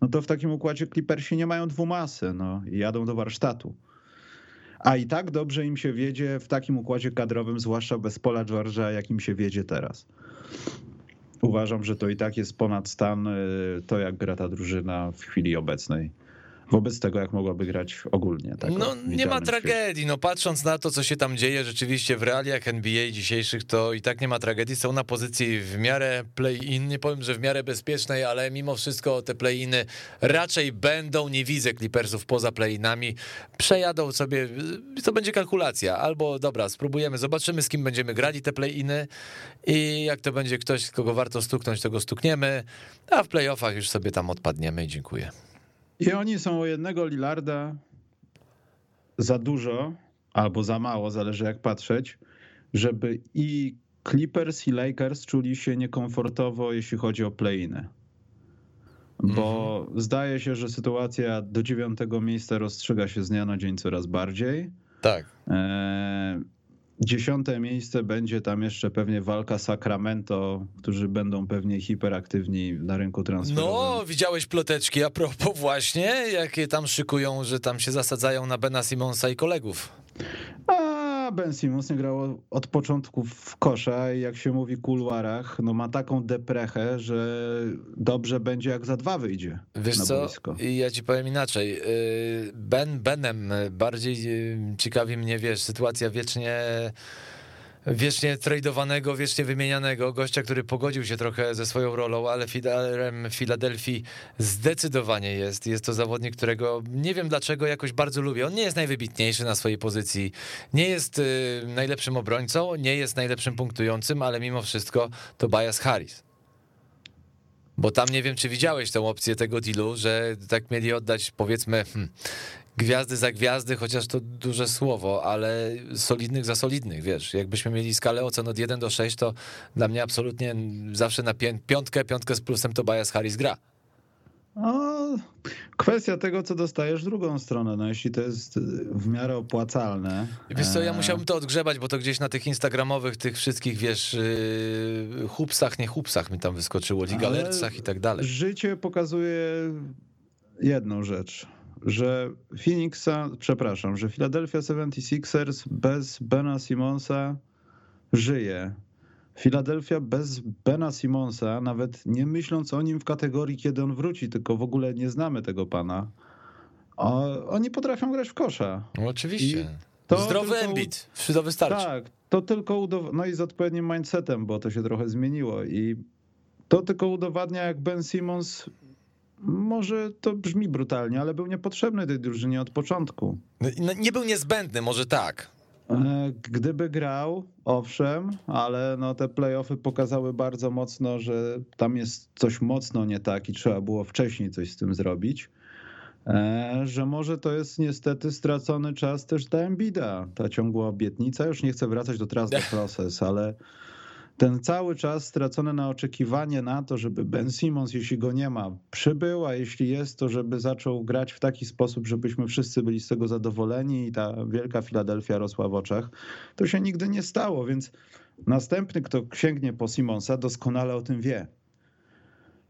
B: no to w takim układzie Clippersi nie mają dwumasy, no i jadą do warsztatu. A i tak dobrze im się wiedzie w takim układzie kadrowym, zwłaszcza bez Pola George'a, jakim się wiedzie teraz. Uważam, że to i tak jest ponad stan y, to, jak gra ta drużyna w chwili obecnej. Wobec tego, jak mogłaby grać ogólnie. Tak,
A: no nie ma tragedii, no patrząc na to, co się tam dzieje rzeczywiście w realiach NBA dzisiejszych, to i tak nie ma tragedii, są na pozycji w miarę play-in, nie powiem, że w miarę bezpiecznej, ale mimo wszystko te play-iny raczej będą, nie widzę Clippersów poza play-inami, przejadą sobie, to będzie kalkulacja, albo dobra, spróbujemy, zobaczymy z kim będziemy grali te play-iny. I jak to będzie ktoś, kogo warto stuknąć, to go stukniemy, a w play-offach już sobie tam odpadniemy i dziękuję.
B: I oni są o jednego Lillarda za dużo albo za mało, zależy jak patrzeć, żeby i Clippers i Lakers czuli się niekomfortowo, jeśli chodzi o play-iny. Bo zdaje się, że sytuacja do dziewiątego miejsca rozstrzyga się z dnia na dzień coraz bardziej.
A: Tak.
B: Eee, Dziesiąte miejsce będzie tam jeszcze pewnie walka Sacramento, którzy będą pewnie hiperaktywni na rynku transferowym.
A: No, widziałeś ploteczki a propos właśnie, jakie tam szykują, że tam się zasadzają na Bena Simonsa i kolegów.
B: A Ben Simmons nie grał od początku w kosza i jak się mówi w kuluarach, no ma taką deprechę, że dobrze będzie jak za dwa wyjdzie
A: Wiesz
B: na
A: co,
B: boisko.
A: I ja ci powiem inaczej. Yy, Ben Benem bardziej yy, ciekawi mnie, wiesz, sytuacja wiecznie wiecznie tradowanego, wiecznie wymienianego gościa, który pogodził się trochę ze swoją rolą, ale filarem Filadelfii zdecydowanie jest. Jest to zawodnik, którego nie wiem dlaczego jakoś bardzo lubię. On nie jest najwybitniejszy na swojej pozycji, nie jest y, najlepszym obrońcą, nie jest najlepszym punktującym, ale mimo wszystko to Bias Harris. Bo tam nie wiem, czy widziałeś tę opcję tego dealu, że tak mieli oddać powiedzmy hmm, gwiazdy za gwiazdy, chociaż to duże słowo, ale solidnych za solidnych, wiesz. Jakbyśmy mieli skalę ocen od 1 do 6, to dla mnie absolutnie zawsze na piątkę, piątkę z plusem Tobias Harris gra.
B: No, kwestia tego, co dostajesz w drugą stronę. No, jeśli to jest w miarę opłacalne.
A: Wiesz co, ja
B: e,
A: musiałbym to odgrzebać, bo to gdzieś na tych instagramowych, tych wszystkich, wiesz, yy, chupsach, nie chupsach mi tam wyskoczyło,
B: Ale
A: ligalercach i tak dalej.
B: Życie pokazuje jedną rzecz, że Phoenixa, przepraszam, że Philadelphia 76ers bez Bena Simonsa żyje. Philadelphia bez Bena Simonsa, nawet nie myśląc o nim w kategorii, kiedy on wróci, tylko w ogóle nie znamy tego pana. O, oni potrafią grać w kosza.
A: No, oczywiście. Zdrowy
B: tylko-
A: Embiid, to wystarczy.
B: Tak, to tylko udow- no i z odpowiednim mindsetem, bo to się trochę zmieniło i to tylko udowadnia, jak Ben Simmons może to brzmi brutalnie, ale był niepotrzebny tej drużynie od początku.
A: No, nie był niezbędny, może tak.
B: E, gdyby grał, owszem, ale no te playoffy pokazały bardzo mocno, że tam jest coś mocno nie tak i trzeba było wcześniej coś z tym zrobić. E, że może to jest niestety stracony czas też dla Embida, ta ciągła obietnica. Już nie chcę wracać do Trust the [laughs] Process, ale ten cały czas stracony na oczekiwanie na to, żeby Ben Simmons, jeśli go nie ma, przybył, a jeśli jest, to żeby zaczął grać w taki sposób, żebyśmy wszyscy byli z tego zadowoleni i ta wielka Filadelfia rosła w oczach, to się nigdy nie stało, więc następny, kto sięgnie po Simonsa, doskonale o tym wie.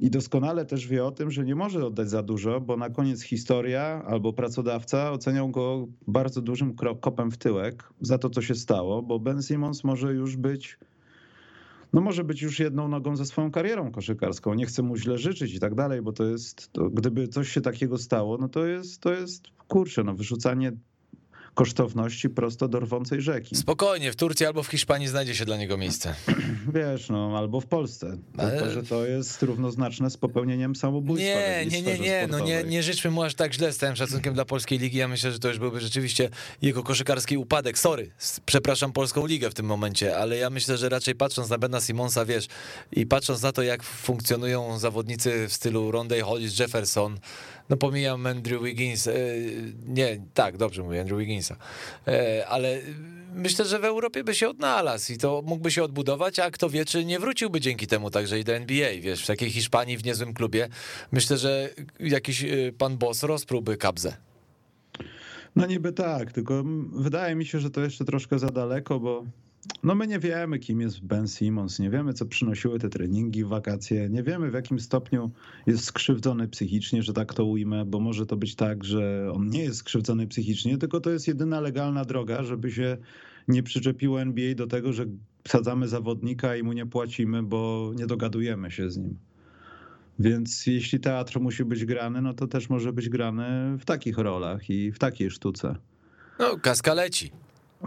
B: I doskonale też wie o tym, że nie może oddać za dużo, bo na koniec historia albo pracodawca oceniał go bardzo dużym kopem w tyłek za to, co się stało, bo Ben Simmons może już być no może być już jedną nogą ze swoją karierą koszykarską. Nie chcę mu źle życzyć i tak dalej, bo to jest, to, gdyby coś się takiego stało, no to jest, to jest kurczę, no wyrzucanie kosztowności prosto do rwącej rzeki.
A: Spokojnie, w Turcji albo w Hiszpanii znajdzie się dla niego miejsce. [clears throat]
B: Wiesz, no, albo w Polsce. Ale... To, że to jest równoznaczne z popełnieniem samobójstwa.
A: Nie, nie, nie, nie, no nie, nie życzmy mu aż tak źle z całym szacunkiem dla polskiej ligi. Ja myślę, że to już byłby rzeczywiście jego koszykarski upadek. Sorry, przepraszam polską ligę w tym momencie, ale ja myślę, że raczej patrząc na Bena Simonsa, wiesz, i patrząc na to, jak funkcjonują zawodnicy w stylu Rondé Hollis Jefferson, no pomijam Andrew Wiggins, e, nie, tak, dobrze mówię, Andrew Wigginsa, e, ale myślę, że w Europie by się odnalazł i to mógłby się odbudować, a kto wie, czy nie wróciłby dzięki temu także i do NBA, wiesz, w takiej Hiszpanii, w niezłym klubie. Myślę, że jakiś e, pan boss rozprółby kabzę.
B: No niby tak, tylko wydaje mi się, że to jeszcze troszkę za daleko, bo no my nie wiemy, kim jest Ben Simmons, nie wiemy, co przynosiły te treningi, wakacje, nie wiemy, w jakim stopniu jest skrzywdzony psychicznie, że tak to ujmę, bo może to być tak, że on nie jest skrzywdzony psychicznie, tylko to jest jedyna legalna droga, żeby się nie przyczepiło NBA do tego, że wsadzamy zawodnika i mu nie płacimy, bo nie dogadujemy się z nim. Więc jeśli teatr musi być grany, no to też może być grany w takich rolach i w takiej sztuce.
A: No, kaska leci.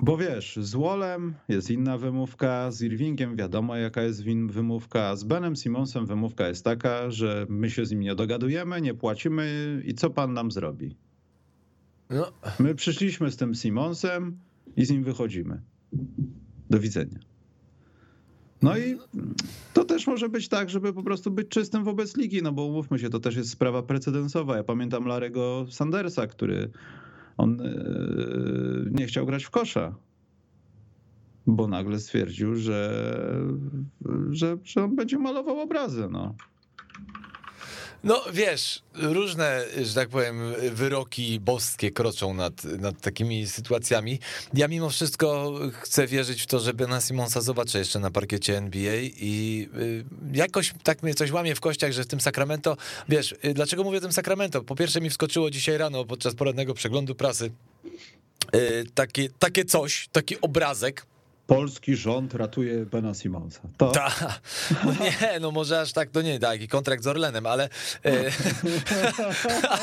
B: Bo wiesz, z Wallem jest inna wymówka, z Irvingiem wiadomo jaka jest wymówka, z Benem Simonsem wymówka jest taka, że my się z nim nie dogadujemy, nie płacimy i co pan nam zrobi? No. My przyszliśmy z tym Simonsem i z nim wychodzimy. Do widzenia. No i to też może być tak, żeby po prostu być czystym wobec ligi, no bo umówmy się, to też jest sprawa precedensowa. Ja pamiętam Larego Sandersa, który on e, nie chciał grać w kosza, bo nagle stwierdził, że, że, że on będzie malował obrazy. No.
A: No wiesz, różne, że tak powiem, wyroki boskie kroczą nad, nad takimi sytuacjami. Ja mimo wszystko chcę wierzyć w to, że Bena Simonsa zobaczę jeszcze na parkiecie NBA i y, jakoś tak mnie coś łamie w kościach, że w tym Sacramento, wiesz, y, dlaczego mówię o tym Sacramento? Po pierwsze mi wskoczyło dzisiaj rano podczas poradnego przeglądu prasy y, takie, takie coś, taki obrazek,
B: polski rząd ratuje Bena Simonsa. To...
A: Ta, no nie, no może aż tak, to nie taki kontrakt z Orlenem, ale...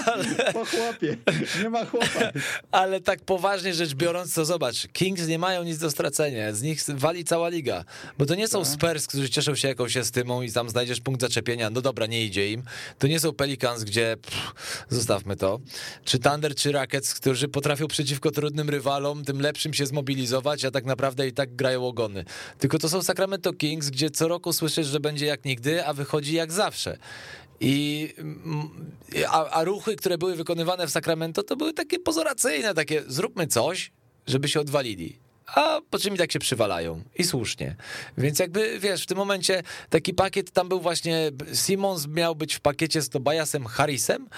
B: Ale [laughs] po chłopie, nie ma chłopa.
A: Ale tak poważnie rzecz biorąc, to zobacz, Kings nie mają nic do stracenia, z nich wali cała liga, bo to nie są tak. Spurs, którzy cieszą się jakąś estymą i tam znajdziesz punkt zaczepienia, no dobra, nie idzie im, to nie są Pelicans, gdzie pff, zostawmy to, czy Thunder, czy Rockets, którzy potrafią przeciwko trudnym rywalom, tym lepszym się zmobilizować, a tak naprawdę i tak grają ogony. Tylko to są Sacramento Kings, gdzie co roku słyszysz, że będzie jak nigdy, a wychodzi jak zawsze. I, mm, a, a ruchy, które były wykonywane w Sacramento, to były takie pozoracyjne, takie zróbmy coś, żeby się odwalili a po czym i tak się przywalają. I słusznie. Więc jakby, wiesz, w tym momencie taki pakiet, tam był właśnie, Simons miał być w pakiecie z Tobiasem Harrisem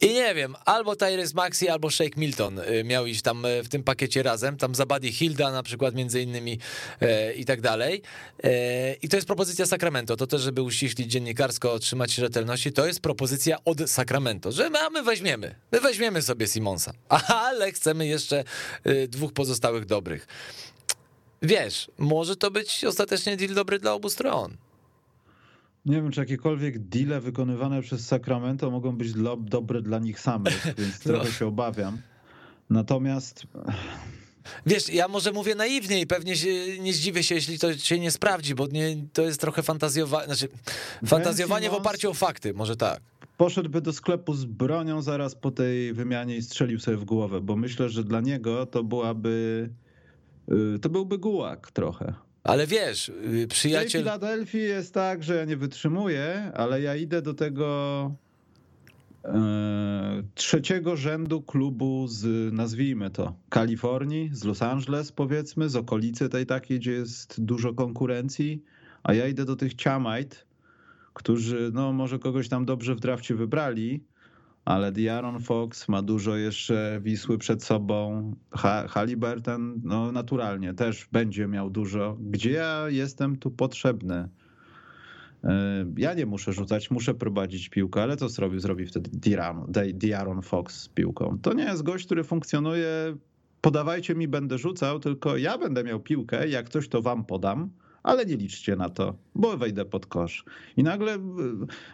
A: i nie wiem, albo Tyrese Maxi, albo Shake Milton y, miał iść tam y, w tym pakiecie razem, tam Zabadi Hilda na przykład między innymi e, i tak dalej. E, I to jest propozycja Sacramento, to też, żeby uściślić dziennikarsko, otrzymać rzetelności, to jest propozycja od Sacramento, że my, my weźmiemy, my weźmiemy sobie Simonsa, [laughs] ale chcemy jeszcze dwóch pozostałych dobrych. Wiesz, może to być ostatecznie deal dobry dla obu stron.
B: Nie wiem, czy jakiekolwiek deale wykonywane przez Sacramento mogą być dla, dobre dla nich samych, [laughs] więc no. trochę się obawiam. Natomiast.
A: Wiesz, ja może mówię naiwnie i pewnie się, nie zdziwię się, jeśli to się nie sprawdzi, bo nie, to jest trochę fantazjowanie, znaczy, fantazjowanie w oparciu o fakty, może tak.
B: poszedłby do sklepu z bronią zaraz po tej wymianie i strzelił sobie w głowę, bo myślę, że dla niego to byłaby, y, to byłby gułak trochę.
A: Ale wiesz, y,
B: W
A: przyjaciel...
B: Filadelfii jest tak, że ja nie wytrzymuję, ale ja idę do tego e, trzeciego rzędu klubu z, nazwijmy to, Kalifornii, z Los Angeles powiedzmy, z okolicy tej takiej, gdzie jest dużo konkurencji, a ja idę do tych Ciamite, którzy, no może kogoś tam dobrze w drafcie wybrali, ale Diaron Fox ma dużo jeszcze Wisły przed sobą. Ha Halliburton, no naturalnie, też będzie miał dużo. Gdzie ja jestem tu potrzebny? E, Ja nie muszę rzucać, muszę prowadzić piłkę, ale co zrobił? Zrobi wtedy Diaron Fox z piłką. To nie jest gość, który funkcjonuje. Podawajcie mi, będę rzucał, tylko ja będę miał piłkę. Jak coś, to wam podam ale nie liczcie na to, bo wejdę pod kosz. I nagle y,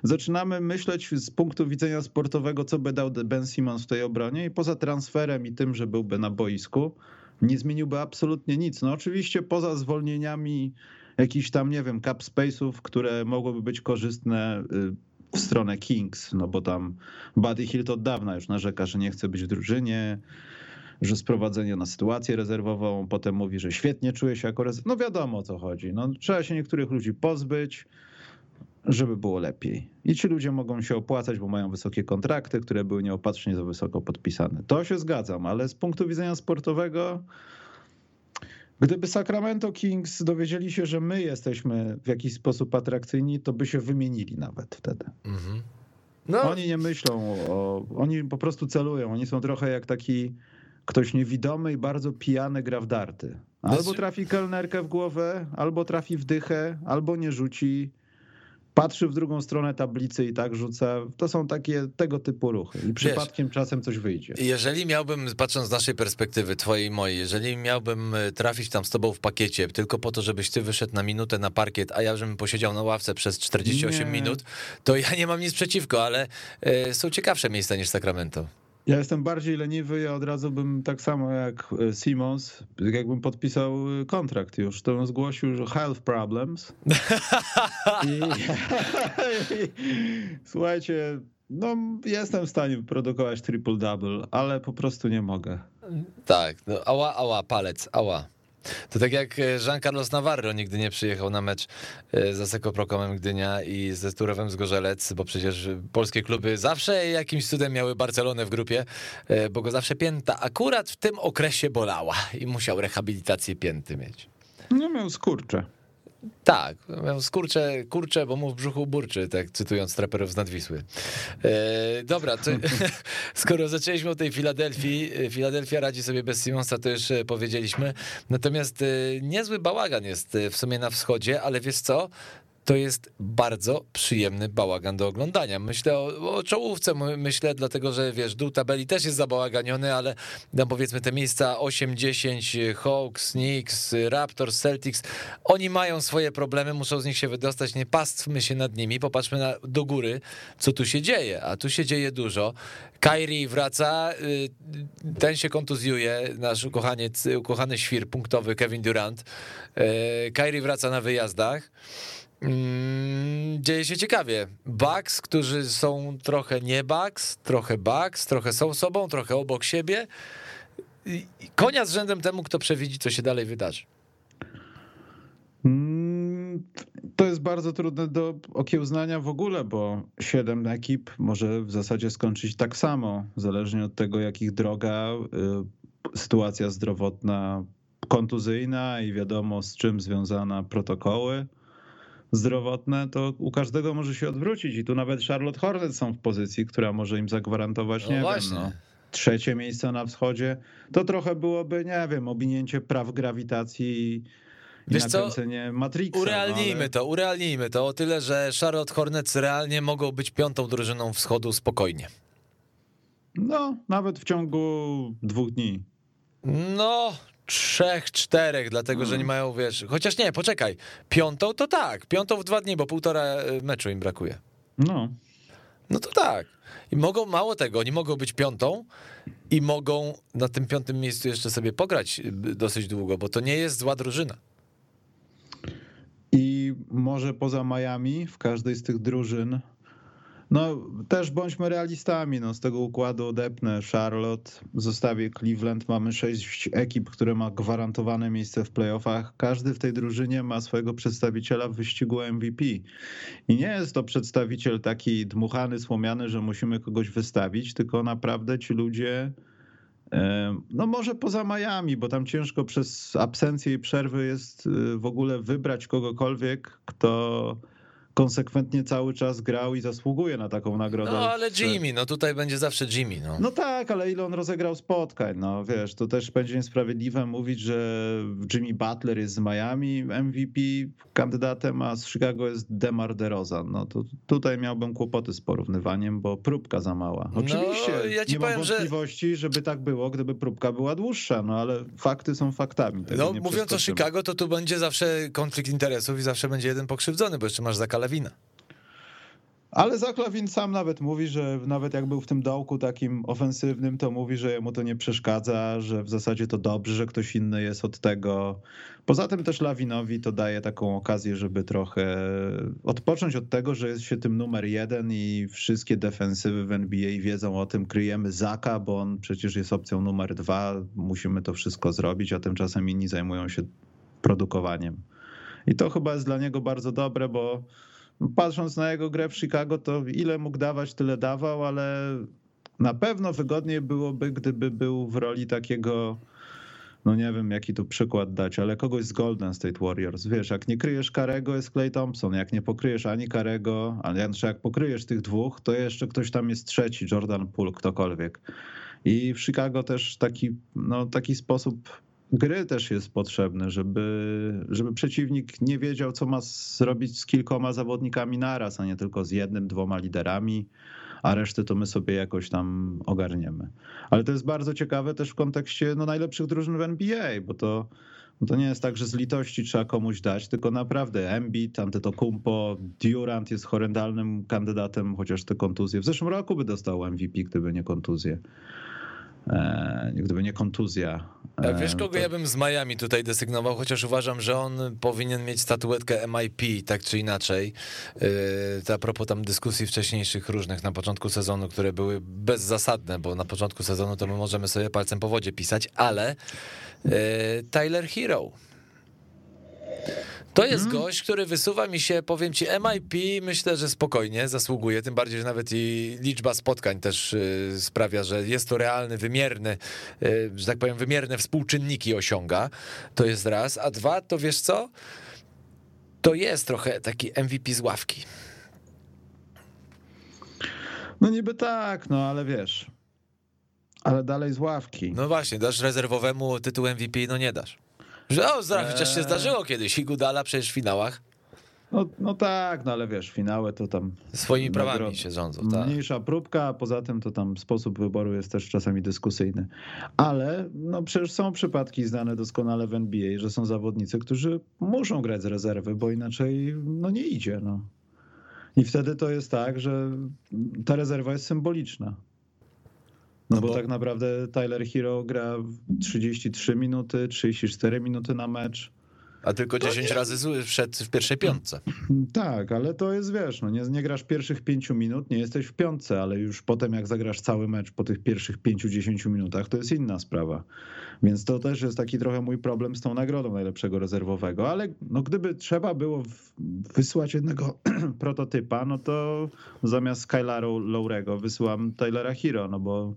B: zaczynamy myśleć z punktu widzenia sportowego, co by dał Ben Simmons w tej obronie i poza transferem i tym, że byłby na boisku, nie zmieniłby absolutnie nic. No oczywiście poza zwolnieniami jakichś tam, nie wiem, cap space'ów, które mogłyby być korzystne y, w stronę Kings, no bo tam Buddy Hill od dawna już narzeka, że nie chce być w drużynie, że sprowadzenie na sytuację rezerwową, potem mówi, że świetnie czuje się jako rezerw. No wiadomo o co chodzi. No, trzeba się niektórych ludzi pozbyć, żeby było lepiej. I ci ludzie mogą się opłacać, bo mają wysokie kontrakty, które były nieopatrznie za wysoko podpisane. To się zgadzam, ale z punktu widzenia sportowego, gdyby Sacramento Kings dowiedzieli się, że my jesteśmy w jakiś sposób atrakcyjni, to by się wymienili nawet wtedy. Mhm. No. Oni nie myślą o. Oni po prostu celują. Oni są trochę jak taki ktoś niewidomy i bardzo pijany gra w darty. Albo trafi kelnerkę w głowę, albo trafi w dychę, albo nie rzuci. Patrzy w drugą stronę tablicy i tak rzuca. To są takie tego typu ruchy. I przypadkiem Wiesz, czasem coś wyjdzie.
A: Jeżeli miałbym, patrząc z naszej perspektywy, twojej i mojej, jeżeli miałbym e, trafić tam z tobą w pakiecie, tylko po to, żebyś ty wyszedł na minutę na parkiet, a ja żebym posiedział na ławce przez 48 nie. minut, to ja nie mam nic przeciwko, ale y, są ciekawsze miejsca niż Sacramento.
B: Ja jestem bardziej leniwy, ja od razu bym tak samo jak e, Simons, jakbym podpisał e, kontrakt już, to bym zgłosił, że health problems. [laughs] I, [laughs] słuchajcie, no jestem w stanie wyprodukować triple-double, ale po prostu nie mogę.
A: Tak, no, ała, ała, palec, ała. To tak jak e, Jean Carlos Navarro nigdy nie przyjechał na mecz e, z Aseko Prokomem Gdynia i ze Turowem z Gorzelec, bo przecież polskie kluby zawsze jakimś cudem miały Barcelonę w grupie, e, bo go zawsze pięta akurat w tym okresie bolała i musiał rehabilitację pięty mieć.
B: No miał skurcze.
A: Tak, skurcze, kurcze, bo mu w brzuchu burczy, tak cytując traperów z Nadwisły. E, dobra, to, [laughs] skoro zaczęliśmy o tej Filadelfii, e, Filadelfia radzi sobie bez Simonsa, to już e, powiedzieliśmy. Natomiast e, niezły bałagan jest w sumie na wschodzie, ale wiesz co? To jest bardzo przyjemny bałagan do oglądania. Myślę o, o, czołówce, myślę, dlatego że wiesz, dół tabeli też jest zabałaganiony, ale no powiedzmy te miejsca 8-10, Hawks, Knicks, Raptors, Celtics, oni mają swoje problemy, muszą z nich się wydostać, nie pastwmy się nad nimi, popatrzmy na, do góry, co tu się dzieje, a tu się dzieje dużo. Kyrie wraca, y, ten się kontuzjuje, nasz ukochaniec, ukochany świr punktowy Kevin Durant. Y, Kyrie wraca na wyjazdach. Mm, dzieje się ciekawie. Bucks, którzy są trochę nie Bucks, trochę Bucks, trochę są sobą, trochę obok siebie. Konia z rzędem temu, kto przewidzi, co się dalej wydarzy.
B: Mm, to jest bardzo trudne do okiełznania w ogóle, bo siedem ekip może w zasadzie skończyć tak samo, zależnie od tego, jak ich droga, y, sytuacja zdrowotna, kontuzyjna i wiadomo z czym związana protokoły zdrowotne, to u każdego może się odwrócić i tu nawet Charlotte Hornets są w pozycji, która może im zagwarantować, no nie wiem, no, trzecie miejsce na wschodzie. To trochę byłoby, nie wiem, obinięcie praw grawitacji i Wiesz co, Matrixa,
A: no, urealnijmy ale... to, urealnijmy to o tyle, że Charlotte Hornets realnie mogą być piątą drużyną wschodu spokojnie.
B: No, nawet w ciągu dwóch dni.
A: No, trzech, czterech, dlatego że nie mają, wiesz, chociaż nie, poczekaj, piątą to tak, piątą w dwa dni, bo półtora e, meczu im brakuje.
B: No.
A: No to tak. I mogą, mało tego, oni mogą być piątą i mogą na tym piątym miejscu jeszcze sobie pograć e, dosyć długo, bo to nie jest zła drużyna.
B: I może poza Miami w każdej z tych drużyn No, też bądźmy realistami. No, z tego układu odepnę Charlotte, zostawię Cleveland. Mamy sześć ekip, które ma gwarantowane miejsce w playoffach. Każdy w tej drużynie ma swojego przedstawiciela w wyścigu MVP. I nie jest to przedstawiciel taki dmuchany, słomiany, że musimy kogoś wystawić, tylko naprawdę ci ludzie. No może poza Miami, bo tam ciężko przez absencję i przerwy jest y, w ogóle wybrać kogokolwiek, kto konsekwentnie cały czas grał i zasługuje na taką nagrodę.
A: No ale Jimmy, no tutaj będzie zawsze Jimmy. No,
B: no tak, ale ile on rozegrał spotkań, no wiesz, to też będzie niesprawiedliwe mówić, że Jimmy Butler jest z Miami MVP kandydatem, a z Chicago jest DeMar DeRozan. No to tutaj miałbym kłopoty z porównywaniem, bo próbka za mała. No, Oczywiście no, ja nie mam wątpliwości, że... żeby tak było, gdyby próbka była dłuższa, no ale fakty są faktami.
A: No mówiąc o Chicago, to tu będzie zawsze konflikt interesów i zawsze będzie jeden pokrzywdzony, bo jeszcze masz Zaka Lawina.
B: Ale Zaklawin sam nawet mówi, że nawet jak był w tym dołku takim ofensywnym, to mówi, że mu to nie przeszkadza, że w zasadzie to dobrze, że ktoś inny jest od tego. Poza tym też Lawinowi to daje taką okazję, żeby trochę odpocząć od tego, że jest się tym numer jeden i wszystkie defensywy w NBA wiedzą o tym, kryjemy Zaka, bo on przecież jest opcją numer dwa, musimy to wszystko zrobić, a tymczasem inni zajmują się produkowaniem. I to chyba jest dla niego bardzo dobre, bo patrząc na jego grę w Chicago, to ile mógł dawać, tyle dawał, ale na pewno wygodniej byłoby, gdyby był w roli takiego, no nie wiem jaki tu przykład dać, ale kogoś z Golden State Warriors. Wiesz, jak nie kryjesz Karego, jest Clay Thompson, jak nie pokryjesz ani Karego, ale jak pokryjesz tych dwóch, to jeszcze ktoś tam jest trzeci, Jordan Poole, ktokolwiek. I w Chicago też taki, no, taki sposób gry też jest potrzebny, żeby, żeby przeciwnik nie wiedział, co ma zrobić z kilkoma zawodnikami naraz, a nie tylko z jednym, dwoma liderami, a resztę to my sobie jakoś tam ogarniemy. Ale to jest bardzo ciekawe też w kontekście no, najlepszych drużyn w NBA, bo to, to nie jest tak, że z litości trzeba komuś dać, tylko naprawdę Embiid, Antetokounmpo, Durant jest horrendalnym kandydatem, chociaż te kontuzje. W zeszłym roku by dostał MVP, gdyby nie kontuzje. E, gdyby nie kontuzja.
A: Wiesz, kogo to... ja bym z Miami tutaj desygnował, chociaż uważam, że on powinien mieć statuetkę MIP, tak czy inaczej. To a propos tam dyskusji wcześniejszych różnych na początku sezonu, które były bezzasadne, bo na początku sezonu to my możemy sobie palcem po wodzie pisać, ale e, Tyler Hero to jest hmm. gość, który wysuwa mi się, powiem ci, MIP myślę, że spokojnie zasługuje, tym bardziej, że nawet i liczba spotkań też y, sprawia, że jest to realny, wymierny, y, że tak powiem, wymierne współczynniki osiąga. To jest raz. A dwa, to wiesz co? To jest trochę taki MVP z ławki.
B: No niby tak, no ale wiesz. Ale dalej z ławki.
A: No właśnie, dasz rezerwowemu tytuł MVP, no nie dasz. Że o, zdrowie, chociaż się zdarzyło kiedyś. Igudala przecież w finałach.
B: No, no tak, no ale wiesz, finały to tam...
A: Swoimi prawami się rządzą, tak.
B: Mniejsza próbka, a poza tym to tam sposób wyboru jest też czasami dyskusyjny. Ale no przecież są przypadki znane doskonale w NBA, że są zawodnicy, którzy muszą grać z rezerwy, bo inaczej no nie idzie, no. I wtedy to jest tak, że ta rezerwa jest symboliczna. No, bo, bo, tak naprawdę Tyler Hero gra 33 minuty, 34 minuty na mecz.
A: A tylko 10 nie... razy wszedł w pierwszej piątce.
B: Tak, ale to jest, wiesz, no nie, nie grasz pierwszych pięciu minut, nie jesteś w piątce, ale już potem jak zagrasz cały mecz po tych pierwszych pięciu, dziesięciu minutach, to jest inna sprawa. Więc to też jest taki trochę mój problem z tą nagrodą najlepszego rezerwowego, ale no gdyby trzeba było wysłać jednego [clears throat] prototypa, no to zamiast Skylaru Lowrego wysyłam Taylora Hero, no bo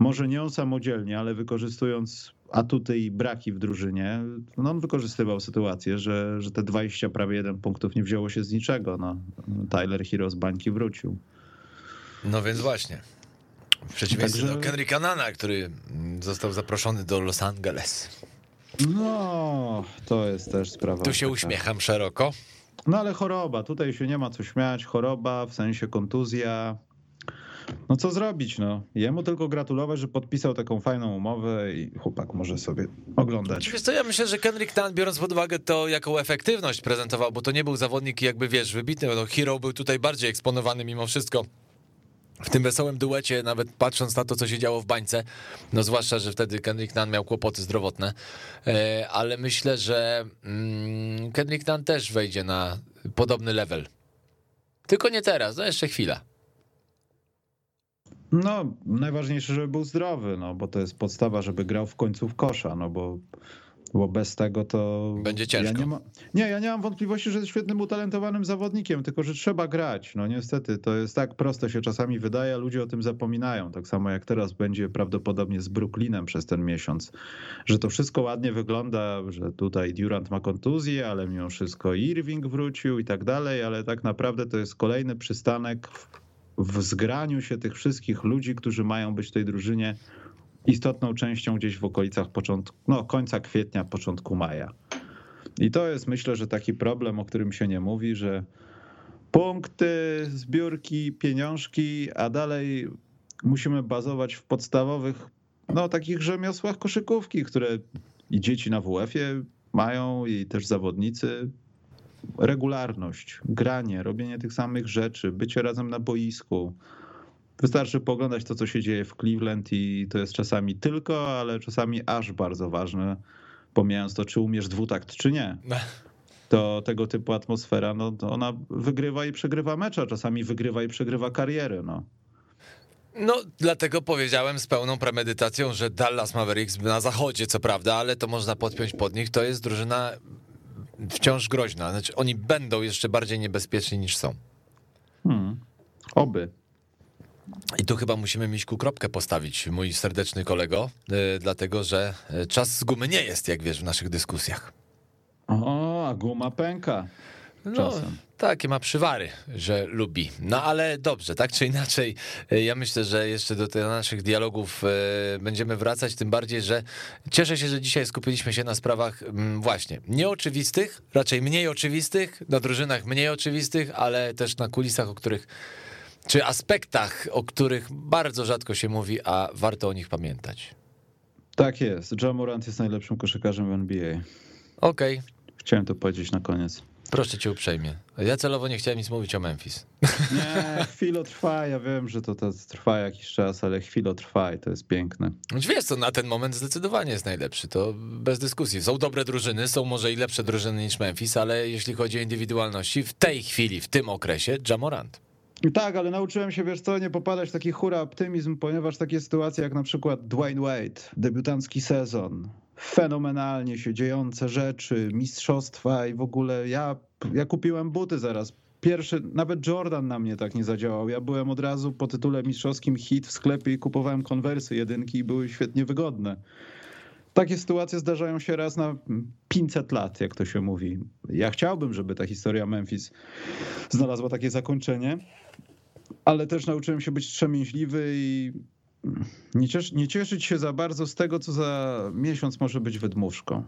B: może nie on samodzielnie, ale wykorzystując atuty i braki w drużynie, no on wykorzystywał sytuację, że, że te 20 prawie jeden punktów nie wzięło się z niczego. No, Tyler Hero z bańki wrócił.
A: No więc właśnie. W przeciwieństwie Także... do Kendricka Nana, który został zaproszony do Los Angeles.
B: No, to jest też sprawa.
A: Tu się taka. uśmiecham szeroko.
B: No ale choroba, tutaj się nie ma co śmiać. Choroba, w sensie kontuzja, no co zrobić, no. Jemu tylko gratulować, że podpisał taką fajną umowę i chłopak może sobie oglądać.
A: Wiesz co, ja myślę, że Kendrick Tan, biorąc pod uwagę to, jaką efektywność prezentował, bo to nie był zawodnik jakby, wiesz, wybitny, no Hero był tutaj bardziej eksponowany mimo wszystko w tym wesołym duecie, nawet patrząc na to, co się działo w bańce, no zwłaszcza, że wtedy Kendrick Nunn miał kłopoty zdrowotne, e, ale myślę, że mm, Kendrick Nunn też wejdzie na podobny level. Tylko nie teraz, no jeszcze chwila.
B: No, najważniejsze, żeby był zdrowy, no bo to jest podstawa, żeby grał w końcu w kosza, no bo bo bez tego to.
A: Będzie ciężko.
B: Ja nie, ma... nie, ja nie mam wątpliwości, że jest świetnym, utalentowanym zawodnikiem, tylko że trzeba grać. No niestety, to jest tak proste się czasami wydaje, a ludzie o tym zapominają. Tak samo jak teraz będzie prawdopodobnie z Brooklynem przez ten miesiąc, że to wszystko ładnie wygląda, że tutaj Durant ma kontuzję, ale mimo wszystko Irving wrócił i tak dalej, ale tak naprawdę to jest kolejny przystanek w, w zgraniu się tych wszystkich ludzi, którzy mają być w tej drużynie istotną częścią gdzieś w okolicach początku, no, końca kwietnia, początku maja. I to jest myślę, że taki problem, o którym się nie mówi, że punkty, zbiórki, pieniążki, a dalej musimy bazować w podstawowych, no takich rzemiosłach koszykówki, które i dzieci na WF-ie mają i też zawodnicy. Regularność, granie, robienie tych samych rzeczy, bycie razem na boisku, Wystarczy poglądać to, co się dzieje w Cleveland i to jest czasami tylko, ale czasami aż bardzo ważne, pomijając to, czy umiesz dwutakt, czy nie. To tego typu atmosfera, no ona wygrywa i przegrywa mecze, czasami wygrywa i przegrywa karierę, no.
A: No, dlatego powiedziałem z pełną premedytacją, że Dallas Mavericks na zachodzie, co prawda, ale to można podpiąć pod nich, to jest drużyna wciąż groźna. Znaczy, oni będą jeszcze bardziej niebezpieczni niż są.
B: Hmm. Oby.
A: I tu chyba musimy Miśku kropkę postawić, mój serdeczny kolego, e, dlatego że e, czas z gumy nie jest, jak wiesz, w naszych dyskusjach.
B: O, a guma pęka. No, czasem.
A: takie ma przywary, że lubi. No ale dobrze, tak czy inaczej, e, ja myślę, że jeszcze do tych naszych dialogów będziemy wracać, tym bardziej, że cieszę się, że dzisiaj skupiliśmy się na sprawach mm, właśnie nieoczywistych, raczej mniej oczywistych, na drużynach mniej oczywistych, ale też na kulisach, o których czy aspektach, o których bardzo rzadko się mówi, a warto o nich pamiętać.
B: Tak jest. John Morant jest najlepszym koszykarzem w NBA.
A: Okej. Okay.
B: Chciałem to powiedzieć na koniec.
A: Proszę cię uprzejmie. Ja celowo nie chciałem nic mówić o Memphis. [laughs]
B: Nie, chwilę trwa, ja wiem, że to, to trwa jakiś czas, ale chwilę trwa i to jest piękne.
A: Wiesz co, na ten moment zdecydowanie jest najlepszy, to bez dyskusji. Są dobre drużyny, są może i lepsze drużyny niż Memphis, ale jeśli chodzi o indywidualności, w tej chwili, w tym okresie, Jamorant.
B: Tak, ale nauczyłem się, wiesz co, nie popadać w taki hura optymizm, ponieważ takie sytuacje jak na przykład Dwayne Wade, debiutancki sezon, fenomenalnie się dziejące rzeczy, mistrzostwa i w ogóle ja, ja kupiłem buty zaraz. Pierwszy, nawet Jordan na mnie tak nie zadziałał. Ja byłem od razu po tytule mistrzowskim hit w sklepie i kupowałem konwersy jedynki i były świetnie wygodne. Takie sytuacje zdarzają się raz na 500 lat, jak to się mówi. Ja chciałbym, żeby ta historia Memphis znalazła takie zakończenie ale też nauczyłem się być wstrzemięźliwy i nie, nie cieszyć się za bardzo z tego, co za miesiąc może być wydmuszką.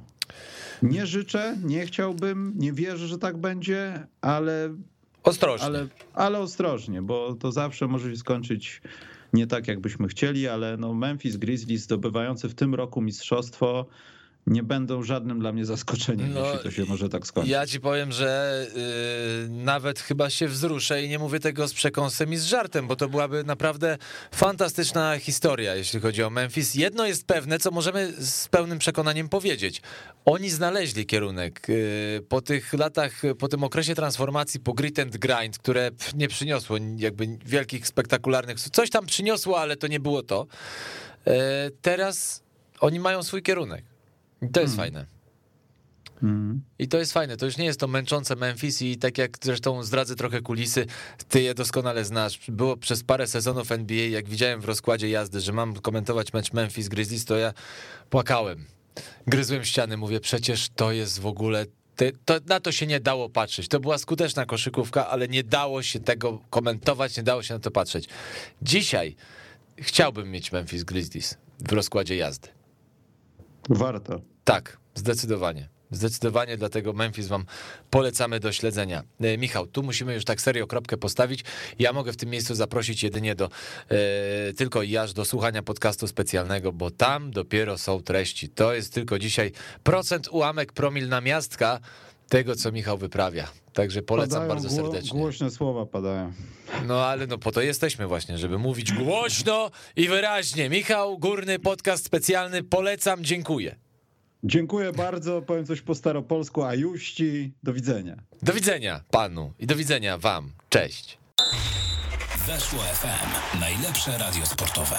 B: Nie życzę, nie chciałbym, nie wierzę, że tak będzie, ale.
A: Ostrożnie.
B: Ale, ale ostrożnie, bo to zawsze może się skończyć nie tak, jakbyśmy chcieli, ale no Memphis Grizzlies zdobywający w tym roku mistrzostwo nie będą żadnym dla mnie zaskoczeniem, no, jeśli to się może tak skończyć.
A: Ja ci powiem, że yy, nawet chyba się wzruszę i nie mówię tego z przekąsem i z żartem, bo to byłaby naprawdę fantastyczna historia, jeśli chodzi o Memphis. Jedno jest pewne, co możemy z pełnym przekonaniem powiedzieć. Oni znaleźli kierunek yy, po tych latach, po tym okresie transformacji, po grit and grind, które nie przyniosło jakby wielkich, spektakularnych, coś tam przyniosło, ale to nie było to. Yy, teraz oni mają swój kierunek. I to jest hmm. fajne. Hmm. I to jest fajne, to już nie jest to męczące Memphis i tak jak zresztą zdradzę trochę kulisy, ty je doskonale znasz. Było przez parę sezonów NBA, jak widziałem w rozkładzie jazdy, że mam komentować mecz Memphis Grizzlies, to ja płakałem. Gryzłem ściany, mówię, przecież to jest w ogóle to, na to się nie dało patrzeć. To była skuteczna koszykówka, ale nie dało się tego komentować, nie dało się na to patrzeć. Dzisiaj chciałbym mieć Memphis Grizzlies w rozkładzie jazdy.
B: Warto.
A: Tak, zdecydowanie. Zdecydowanie, dlatego Memphis wam polecamy do śledzenia. E, Michał, tu musimy już tak serio kropkę postawić. Ja mogę w tym miejscu zaprosić jedynie do e, tylko i aż do słuchania podcastu specjalnego, bo tam dopiero są treści. To jest tylko dzisiaj procent ułamek promil na miastka tego, co Michał wyprawia. Także polecam
B: padają
A: bardzo serdecznie.
B: Głośne słowa padają.
A: No ale no po to jesteśmy właśnie, żeby mówić głośno i wyraźnie. Michał Górny, podcast specjalny, polecam, dziękuję.
B: Dziękuję bardzo, powiem coś po staropolsku, a juści, do widzenia.
A: Do widzenia panu i do widzenia wam, cześć. Weszło FM. Najlepsze radio sportowe.